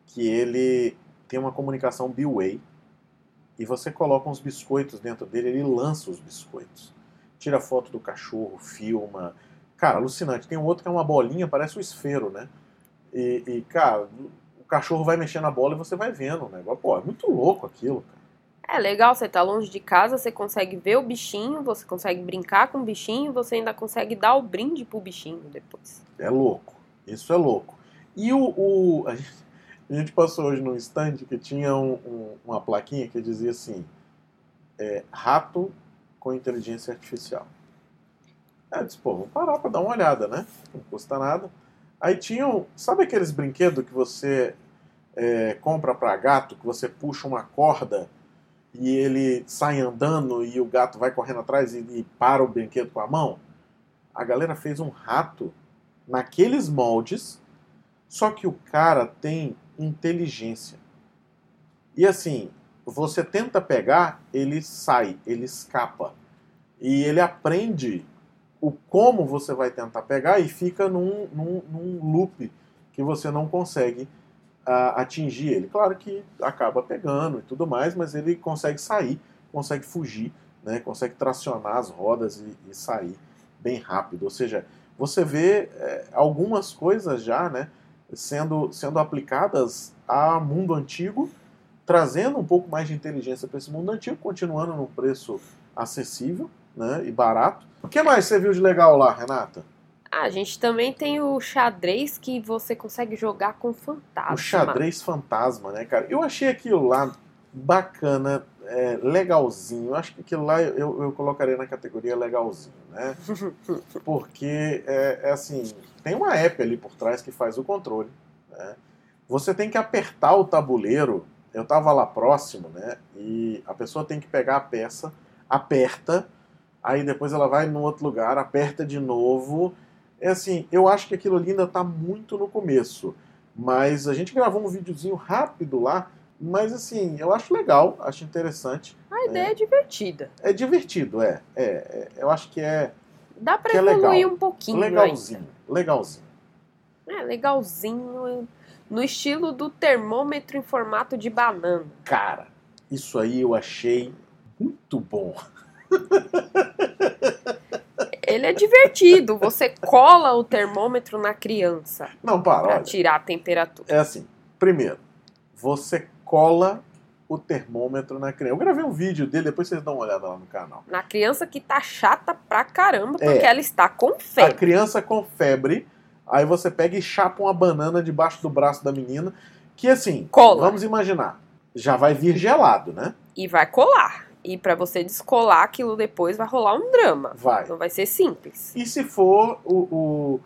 Que ele tem uma comunicação B-Way. E você coloca uns biscoitos dentro dele, ele lança os biscoitos. Tira foto do cachorro, filma. Cara, alucinante. Tem um outro que é uma bolinha, parece um esfero, né? E, e, cara, o cachorro vai mexer na bola e você vai vendo o negócio. Pô, é muito louco aquilo, cara. É legal, você tá longe de casa, você consegue ver o bichinho, você consegue brincar com o bichinho, você ainda consegue dar o brinde pro bichinho depois. É louco. Isso é louco. E o. o a, gente, a gente passou hoje num stand que tinha um, um, uma plaquinha que dizia assim: é, rato com inteligência artificial. Eu disse, pô, vamos parar pra dar uma olhada, né? Não custa nada. Aí tinham. Sabe aqueles brinquedos que você é, compra pra gato, que você puxa uma corda e ele sai andando e o gato vai correndo atrás e, e para o brinquedo com a mão? A galera fez um rato naqueles moldes, só que o cara tem inteligência. E assim, você tenta pegar, ele sai, ele escapa. E ele aprende o como você vai tentar pegar e fica num, num, num loop que você não consegue uh, atingir ele. Claro que acaba pegando e tudo mais, mas ele consegue sair, consegue fugir, né, consegue tracionar as rodas e, e sair bem rápido. Ou seja, você vê é, algumas coisas já né, sendo, sendo aplicadas a mundo antigo, trazendo um pouco mais de inteligência para esse mundo antigo, continuando num preço acessível né, e barato. O que mais você viu de legal lá, Renata? Ah, a gente também tem o xadrez que você consegue jogar com fantasma. O xadrez fantasma, né, cara? Eu achei aquilo lá bacana, é, legalzinho. Eu acho que aquilo lá eu, eu colocaria na categoria legalzinho, né? Porque é, é, assim, tem uma app ali por trás que faz o controle. Né? Você tem que apertar o tabuleiro. Eu tava lá próximo, né? E a pessoa tem que pegar a peça, aperta, aí depois ela vai num outro lugar, aperta de novo. É assim, eu acho que aquilo ali ainda está muito no começo. Mas a gente gravou um videozinho rápido lá, mas assim, eu acho legal, acho interessante. A ideia é, é divertida. É divertido, é, é, é, Eu acho que é. Dá pra que é evoluir legal. um pouquinho. Legalzinho, ainda. legalzinho. É legalzinho, no estilo do termômetro em formato de banana. Cara, isso aí eu achei muito bom. Ele é divertido. Você cola o termômetro na criança Não, para, para olha. tirar a temperatura. É assim, primeiro, você cola o termômetro na criança. Eu gravei um vídeo dele, depois vocês dão uma olhada lá no canal. Na criança que tá chata pra caramba porque É. ela está com A febre. criança com febre, aí você pega e chapa uma banana debaixo do braço da menina, que assim, Cola. vamos imaginar, já vai vir gelado, né? E vai colar. E pra você descolar aquilo depois vai rolar um drama. Vai. Não vai ser simples. E se for o, o,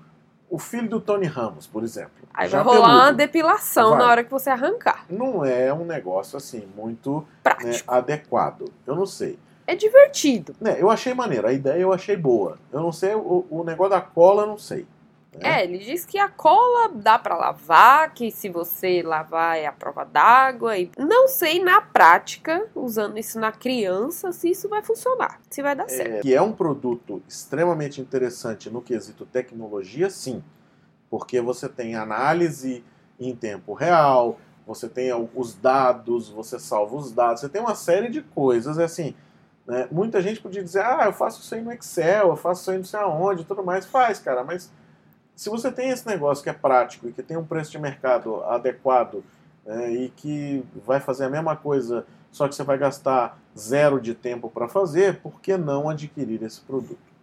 o filho do Tony Ramos, por exemplo? Aí já vai rolar uma peludo, depilação Vai. na hora que você arrancar. Não é um negócio assim muito né, Prático. adequado. Eu não sei. É divertido. Né, eu achei maneiro, a ideia eu achei boa. Eu não sei, o, o negócio da cola eu não sei. É, ele diz que a cola dá pra lavar, que se você lavar é a prova d'água. E não sei na prática, usando isso na criança, se isso vai funcionar, se vai dar certo. É, que é um produto extremamente interessante no quesito tecnologia, sim. Porque você tem análise em tempo real, você tem os dados, você salva os dados, você tem uma série de coisas, assim. né? Muita gente podia dizer, ah, eu faço isso aí no Excel, eu faço isso aí não sei aonde, tudo mais. Faz, cara, mas se você tem esse negócio que é prático e que tem um preço de mercado adequado né, e que vai fazer a mesma coisa, só que você vai gastar zero de tempo para fazer, por que não adquirir esse produto?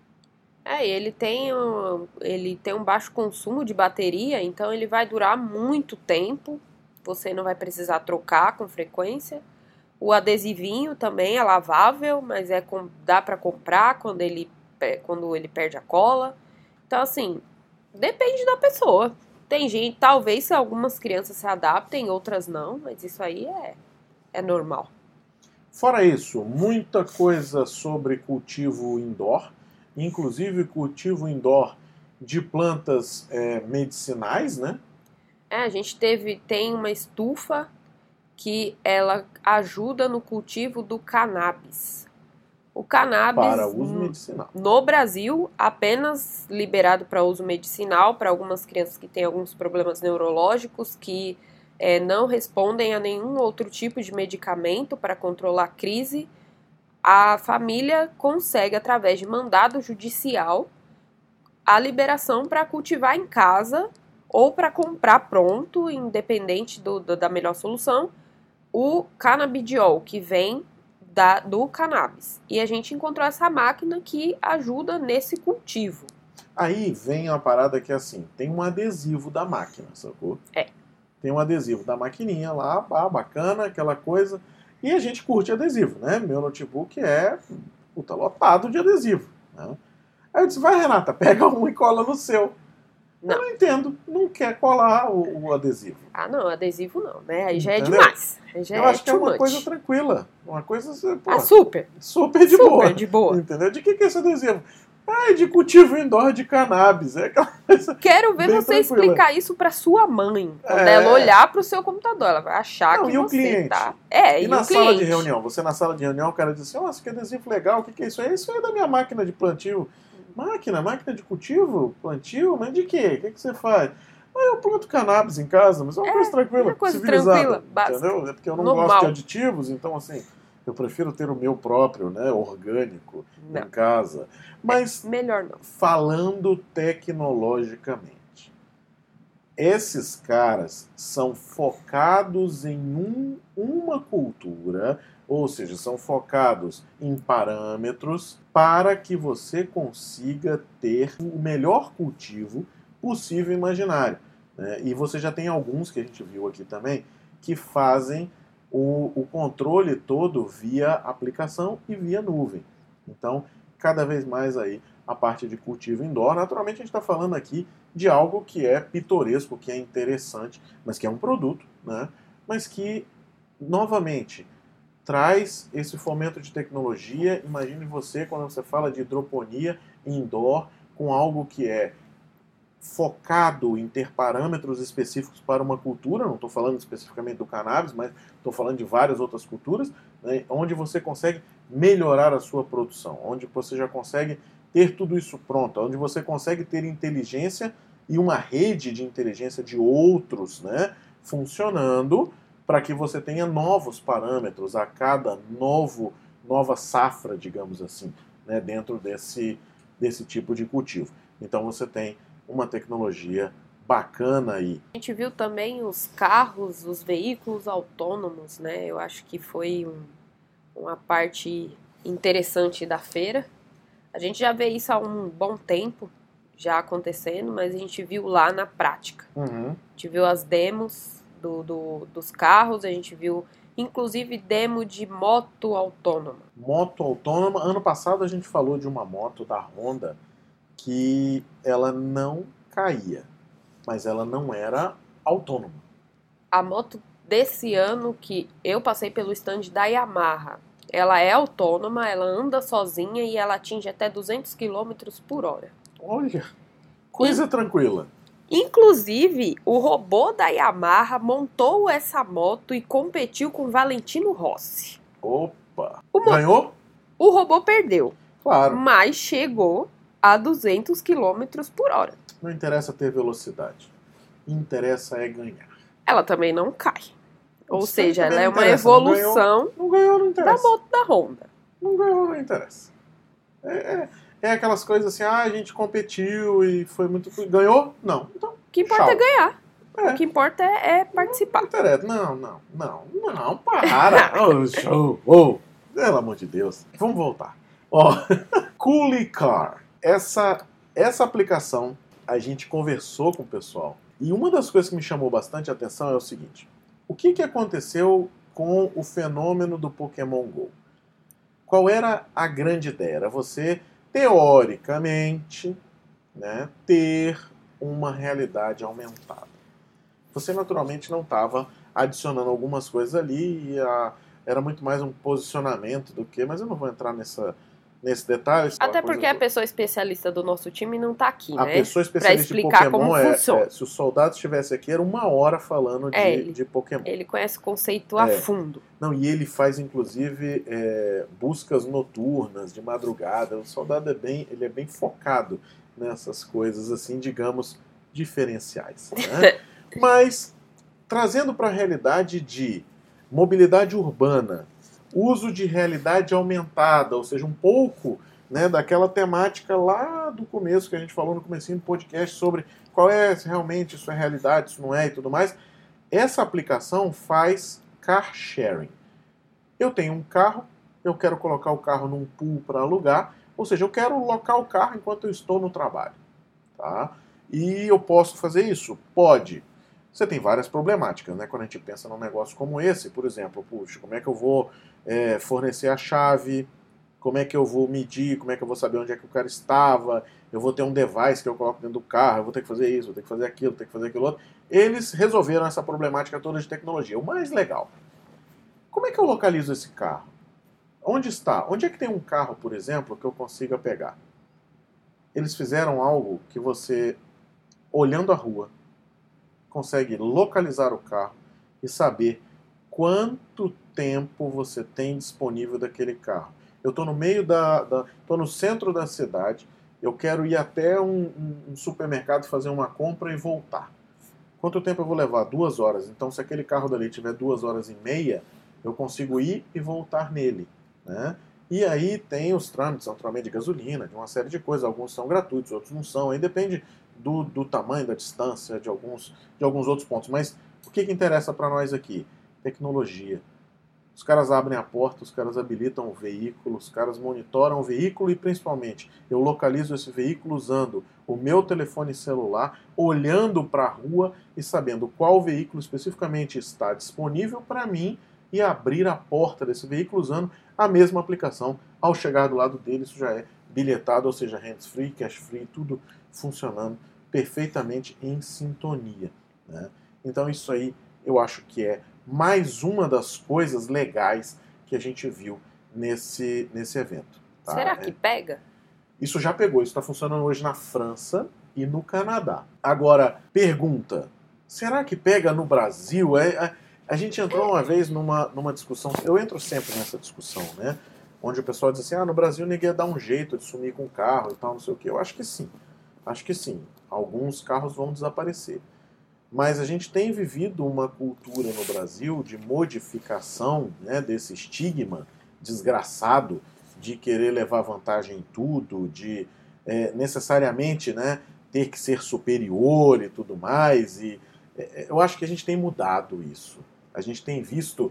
É, ele tem, um, ele tem um baixo consumo de bateria, então ele vai durar muito tempo. Você não vai precisar trocar com frequência. O adesivinho também é lavável, mas é com, dá para comprar quando ele, quando ele perde a cola. Então, assim, depende da pessoa. Tem gente, talvez algumas crianças se adaptem, outras não, mas isso aí é, é normal. Fora isso, muita coisa sobre cultivo indoor, inclusive cultivo indoor de plantas é, medicinais, né? É, a gente teve, tem uma estufa que ela ajuda no cultivo do cannabis. O cannabis Para uso no- medicinal. no Brasil apenas liberado para uso medicinal para algumas crianças que têm alguns problemas neurológicos que eh, não respondem a nenhum outro tipo de medicamento para controlar a crise. A família consegue através de mandado judicial a liberação para cultivar em casa ou para comprar pronto, independente do- do- da melhor solução, o canabidiol, que vem da- do cannabis. E a gente encontrou essa máquina que ajuda nesse cultivo. Aí vem uma parada que é assim, tem um adesivo da máquina, sacou? É. Tem um adesivo da maquininha lá, ah, bacana, aquela coisa. E a gente curte adesivo, né? Meu notebook é puta, lotado de adesivo. Né? Aí eu disse, vai Renata, pega um e cola no seu. Não. Eu não entendo, não quer colar o, o adesivo. Ah, não, adesivo não, né? Aí já é Entendeu? demais. Aí já eu é acho que é uma much. coisa tranquila. Uma coisa pô, Ah, super, super de super boa. de boa. Entendeu? De que, que é esse adesivo? Ah, é de cultivo indoor de cannabis. É aquela coisa. Quero ver você tranquila. explicar isso pra sua mãe. Quando É. ela olhar pro seu computador, ela vai achar Não, que e o você cliente? tá. É, E, e, na o sala cliente. de reunião? Você na sala de reunião, o cara diz assim: Nossa, que adesivo legal, o que, que é isso aí? Isso aí é da minha máquina de plantio. Máquina? Máquina de cultivo? Plantio? Mas de quê? O que, que você faz? Ah, eu planto cannabis em casa, mas é uma É, coisa tranquila, uma coisa civilizada. tranquila, básica. entendeu? É porque eu não Normal. gosto de aditivos, então assim, eu prefiro ter o meu próprio, né, orgânico, Não. em casa. Mas Melhor não. falando tecnologicamente, esses caras são focados em um- uma cultura, ou seja, são focados em parâmetros para que você consiga ter o melhor cultivo possível imaginário. né? E você já tem alguns que a gente viu aqui também que fazem o, o controle todo via aplicação e via nuvem. Então, cada vez mais aí a parte de cultivo indoor. Naturalmente, a gente está falando aqui de algo que é pitoresco, que é interessante, mas que é um produto, né? mas que, novamente, traz esse fomento de tecnologia. Imagine você, quando você fala de hidroponia indoor, com algo que é focado em ter parâmetros específicos para uma cultura, não estou falando especificamente do cannabis, mas estou falando de várias outras culturas, né, onde você consegue melhorar a sua produção, onde você já consegue ter tudo isso pronto, onde você consegue ter inteligência e uma rede de inteligência de outros né, funcionando para que você tenha novos parâmetros a cada novo, nova safra, digamos assim, né, dentro desse, desse tipo de cultivo. Então você tem uma tecnologia bacana aí. A gente viu também os carros, os veículos autônomos, né? Eu acho que foi um, uma parte interessante da feira. A gente já vê isso há um bom tempo já acontecendo, mas a gente viu lá na prática. Uhum. A gente viu as demos do, do, dos carros, a gente viu inclusive demo de moto autônoma. Moto autônoma. Ano passado a gente falou de uma moto da Honda que ela não caía, mas ela não era autônoma. A moto desse ano que eu passei pelo stand da Yamaha, ela é autônoma, ela anda sozinha e ela atinge até 200 km por hora. Olha, coisa e, tranquila. Inclusive, o robô da Yamaha montou essa moto e competiu com Valentino Rossi. Opa! O Ganhou? O robô perdeu. Claro. Mas chegou a 200 km por hora. Não interessa ter velocidade. Interessa é ganhar. Ela também não cai. Ou seja, ela é uma evolução não ganhou, não ganhou, não da moto da Honda. Não ganhou, não interessa. É, é, é, aquelas coisas assim, ah, a gente competiu e foi muito. Ganhou? Não. Então, o que importa tchau. é ganhar. É. O que importa é, é participar. Não interessa. Não, não, não, não, para. oh, show. Oh, pelo amor de Deus. Vamos voltar. Ó, oh, Coolie Car. Essa, essa aplicação a gente conversou com o pessoal. E uma das coisas que me chamou bastante a atenção é o seguinte: o que, que aconteceu com o fenômeno do Pokémon Go? Qual era a grande ideia? Era você, teoricamente, né, ter uma realidade aumentada. Você naturalmente não estava adicionando algumas coisas ali a, era muito mais um posicionamento do que, mas eu não vou entrar nessa, nesse detalhe. Até porque a pessoa especialista do nosso time não está aqui, a né? A pessoa especialista de Pokémon é, é, Se o soldado estivesse aqui, era uma hora falando de, é, ele, de Pokémon. Ele conhece o conceito a É. fundo. Não, e ele faz inclusive é, buscas noturnas, de madrugada. O soldado é bem, ele é bem focado nessas coisas assim, digamos, diferenciais. Né? Mas trazendo para a realidade de mobilidade urbana, uso de realidade aumentada, ou seja, um pouco né, daquela temática lá do começo que a gente falou no comecinho do podcast sobre qual é realmente isso é realidade, isso não é e tudo mais. Essa aplicação faz car sharing. Eu tenho um carro, eu quero colocar o carro num pool para alugar, ou seja, eu quero locar o carro enquanto eu estou no trabalho. Tá? E eu posso fazer isso? Pode. Você tem várias problemáticas, né? Quando a gente pensa num negócio como esse, por exemplo, puxa, como é que eu vou é, fornecer a chave? Como é que eu vou medir? Como é que eu vou saber onde é que o cara estava? Eu vou ter um device que eu coloco dentro do carro, eu vou ter que fazer isso, vou ter que fazer aquilo, vou ter que fazer aquilo outro. Eles resolveram essa problemática toda de tecnologia. O mais legal, como é que eu localizo esse carro? Onde está? Onde é que tem um carro, por exemplo, que eu consiga pegar? Eles fizeram algo que você, olhando a rua, consegue localizar o carro e saber quanto tempo você tem disponível daquele carro. Eu estou no meio da, da estou no centro da cidade, eu quero ir até um, um, um, supermercado fazer uma compra e voltar. Quanto tempo eu vou levar? Duas horas. Então, se aquele carro dali tiver duas horas e meia, eu consigo ir e voltar nele, né? E aí tem os trâmites, naturalmente, de gasolina, de uma série de coisas. Alguns são gratuitos, outros não são. Aí depende do, do tamanho, da distância, de alguns, de alguns outros pontos. Mas o que, que interessa para nós aqui? Tecnologia. Os caras abrem a porta, os caras habilitam o veículo, os caras monitoram o veículo e, principalmente, eu localizo esse veículo usando o meu telefone celular, olhando para a rua e sabendo qual veículo especificamente está disponível para mim e abrir a porta desse veículo usando a mesma aplicação. Ao chegar do lado dele, isso já é bilhetado, ou seja, hands-free, cash-free, tudo funcionando perfeitamente em sintonia. Né? Então, isso aí eu acho que é mais uma das coisas legais que a gente viu nesse, nesse evento. Tá? Será que É. pega? Isso já pegou, isso está funcionando hoje na França e no Canadá. Agora, pergunta: será que pega no Brasil? É, a, a gente entrou uma vez numa, numa discussão, eu entro sempre nessa discussão, né? Onde o pessoal diz assim: ah, no Brasil ninguém ia dar um jeito de sumir com o carro e tal, não sei o quê. Eu acho que sim. Acho que sim. alguns carros vão desaparecer. Mas a gente tem vivido uma cultura no Brasil de modificação né, desse estigma desgraçado de querer levar vantagem em tudo, de é, necessariamente né, ter que ser superior e tudo mais. E é, eu acho que a gente tem mudado isso. A gente tem visto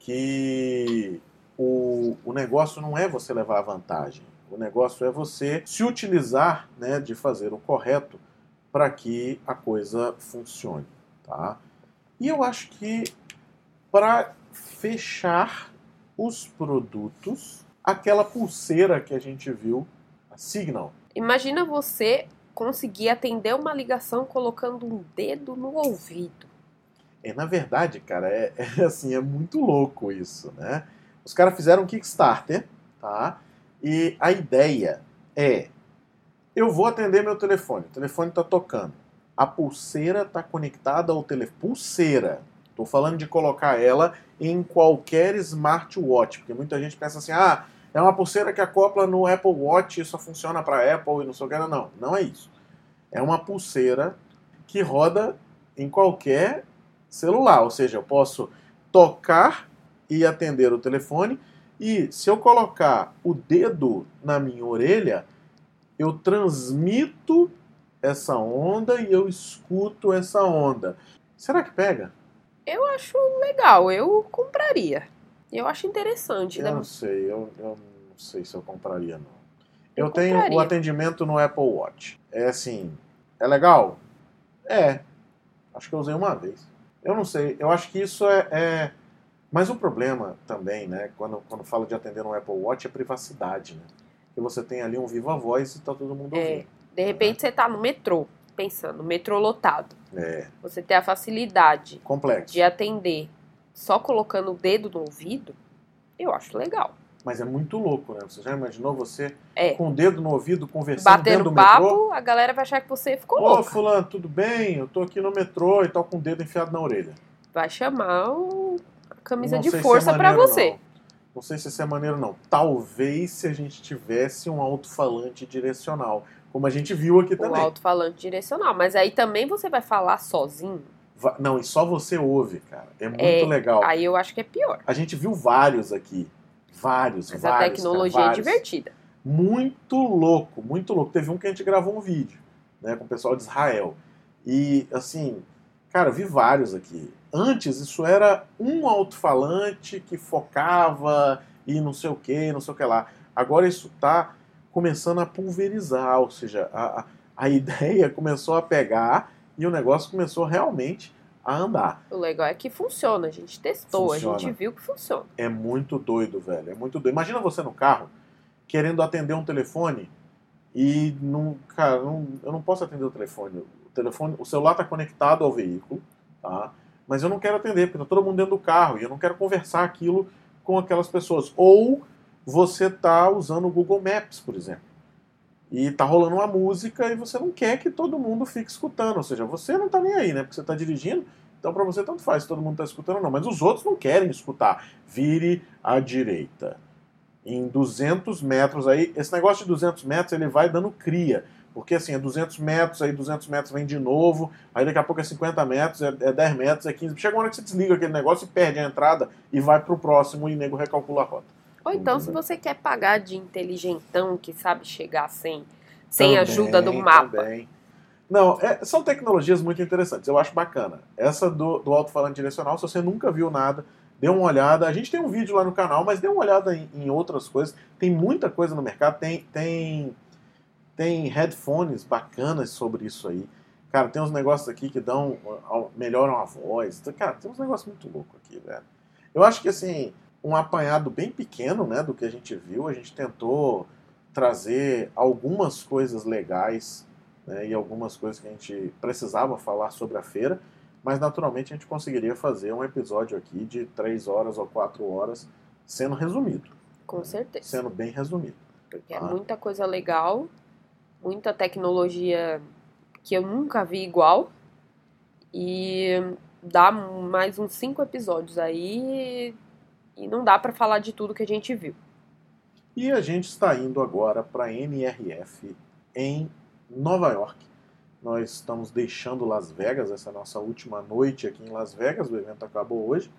que o, o negócio não é você levar vantagem. O negócio é você se utilizar né, de fazer o correto para que a coisa funcione. Tá? E eu acho que para fechar os produtos, aquela pulseira que a gente viu, a Signal. Imagina você conseguir atender uma ligação colocando um dedo no ouvido. É, na verdade, cara, é, é assim, é muito louco isso, né? Os caras fizeram um Kickstarter, tá? E a ideia é: eu vou atender meu telefone, o telefone está tocando, a pulseira está conectada ao telefone. Pulseira. Estou falando de colocar ela em qualquer smartwatch, porque muita gente pensa assim: ah, é uma pulseira que acopla no Apple Watch e só funciona para Apple e não sei o que. Não, não é isso. É uma pulseira que roda em qualquer celular, ou seja, eu posso tocar e atender o telefone e se eu colocar o dedo na minha orelha, eu transmito essa onda e eu escuto essa onda. Será que pega? Eu acho legal, eu compraria. Eu acho interessante. Eu né? não sei, eu, eu não sei se eu compraria não. Eu, eu tenho compraria. o atendimento no Apple Watch. É assim, é legal? É. Acho que eu usei uma vez. Eu não sei, eu acho que isso é, é mas o problema também, né, quando, quando fala de atender no Apple Watch, é privacidade, né? Que você tem ali um viva voz e tá todo mundo é, ouvindo. De repente né? você tá no metrô, pensando, metrô lotado. É. Você tem a facilidade Complexo. de atender só colocando o dedo no ouvido, eu acho legal. Mas é muito louco, né? Você já imaginou você é. com o dedo no ouvido conversando Batendo dentro do papo, metrô? a galera vai achar que você ficou Ô, louco. fulano, tudo bem? Eu tô aqui no metrô e tô com o dedo enfiado na orelha. Vai chamar o camisa Não de se força é pra maneiro, você. Não. Não sei se isso é maneiro, não. Talvez se a gente tivesse um alto-falante direcional, como a gente viu aqui O também. alto-falante direcional. Mas aí também você vai falar sozinho. Va- Não, e só você ouve, cara. É muito É, legal. Aí eu acho que é pior. A gente viu vários aqui. Vários, Mas vários. a tecnologia cara, é divertida. Muito louco, muito louco. Teve um que a gente gravou um vídeo, né, com o pessoal de Israel. E, assim, cara, eu vi vários aqui. Antes, isso era um alto-falante que focava e não sei o que, não sei o que lá. Agora isso tá começando a pulverizar, ou seja, a, a, a ideia começou a pegar e o negócio começou realmente a andar. O legal é que funciona. A gente testou, Funciona. a gente viu que funciona. É muito doido, velho. É muito doido. Imagina você no carro querendo atender um telefone e não, cara, não, eu não posso atender o telefone. O telefone, o celular está conectado ao veículo, tá? Mas eu não quero atender porque tá todo mundo dentro do carro e eu não quero conversar aquilo com aquelas pessoas. Ou você tá usando o Google Maps, por exemplo. E tá rolando uma música e você não quer que todo mundo fique escutando. Ou seja, você não tá nem aí, né? Porque você tá dirigindo. Então para você tanto faz se todo mundo tá escutando ou não. Mas os outros não querem escutar. Vire à direita. Em 200 metros aí, esse negócio de 200 metros ele vai dando cria. Porque assim, é 200 metros, aí 200 metros vem de novo, aí daqui a pouco é 50 metros, é, é 10 metros, é 15. Chega uma hora que você desliga aquele negócio e perde a entrada e vai pro próximo e o nego recalcula a rota. Ou então, se Entendeu? você quer pagar de inteligentão que sabe chegar sem, sem Também, ajuda do mapa. também. Não, é- são tecnologias muito interessantes, eu acho bacana. Essa do, do alto-falante direcional, se você nunca viu nada, dê uma olhada. A gente tem um vídeo lá no canal, mas dê uma olhada em, em outras coisas. Tem muita coisa no mercado, tem, tem, tem headphones bacanas sobre isso aí. Cara, tem uns negócios aqui que dão, melhoram a voz. Cara, tem uns negócios muito loucos aqui, velho. Eu acho que assim, um apanhado bem pequeno, né, do que a gente viu. A gente tentou trazer algumas coisas legais, né, e algumas coisas que a gente precisava falar sobre a feira, mas naturalmente a gente conseguiria fazer um episódio aqui de três horas ou quatro horas sendo resumido, Com certeza. sendo bem resumido. Porque é Ah. muita coisa legal, muita tecnologia que eu nunca vi igual. E dá mais uns cinco episódios aí e não dá pra falar de tudo que a gente viu. E a gente está indo agora para NRF em Nova York, Nós estamos deixando Las Vegas, essa é nossa última noite aqui em Las Vegas, o evento acabou hoje,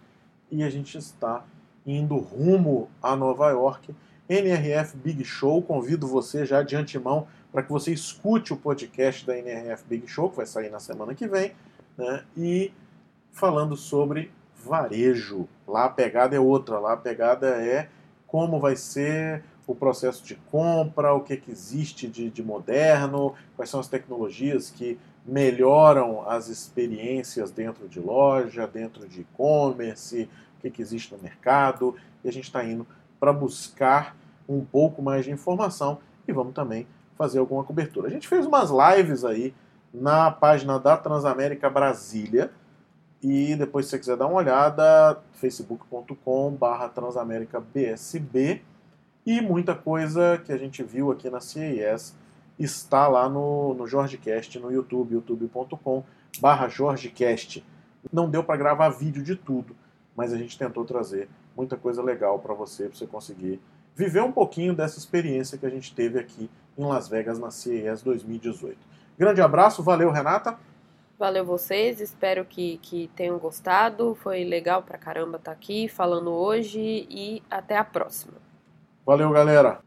e a gente está indo rumo a Nova York. NRF Big Show, convido você já de antemão para que você escute o podcast da NRF Big Show, que vai sair na semana que vem, né? e falando sobre varejo. Lá a pegada é outra, lá a pegada é como vai ser o processo de compra, o que, que existe de, de moderno, quais são as tecnologias que melhoram as experiências dentro de loja, dentro de e-commerce, o que, que existe no mercado. E a gente está indo para buscar um pouco mais de informação e vamos também fazer alguma cobertura. A gente fez umas lives aí na página da Transamérica Brasília. E depois, se você quiser dar uma olhada, facebook.com.br transamericabsb e muita coisa que a gente viu aqui na CES está lá no, no JorgeCast no YouTube, youtube.com barra JorgeCast. Não deu para gravar vídeo de tudo, mas a gente tentou trazer muita coisa legal para você, para você conseguir viver um pouquinho dessa experiência que a gente teve aqui em Las Vegas na CES 2018. Grande abraço, valeu Renata. Valeu vocês, espero que, que tenham gostado. Foi legal pra caramba estar tá aqui falando hoje e até a próxima. Valeu, galera!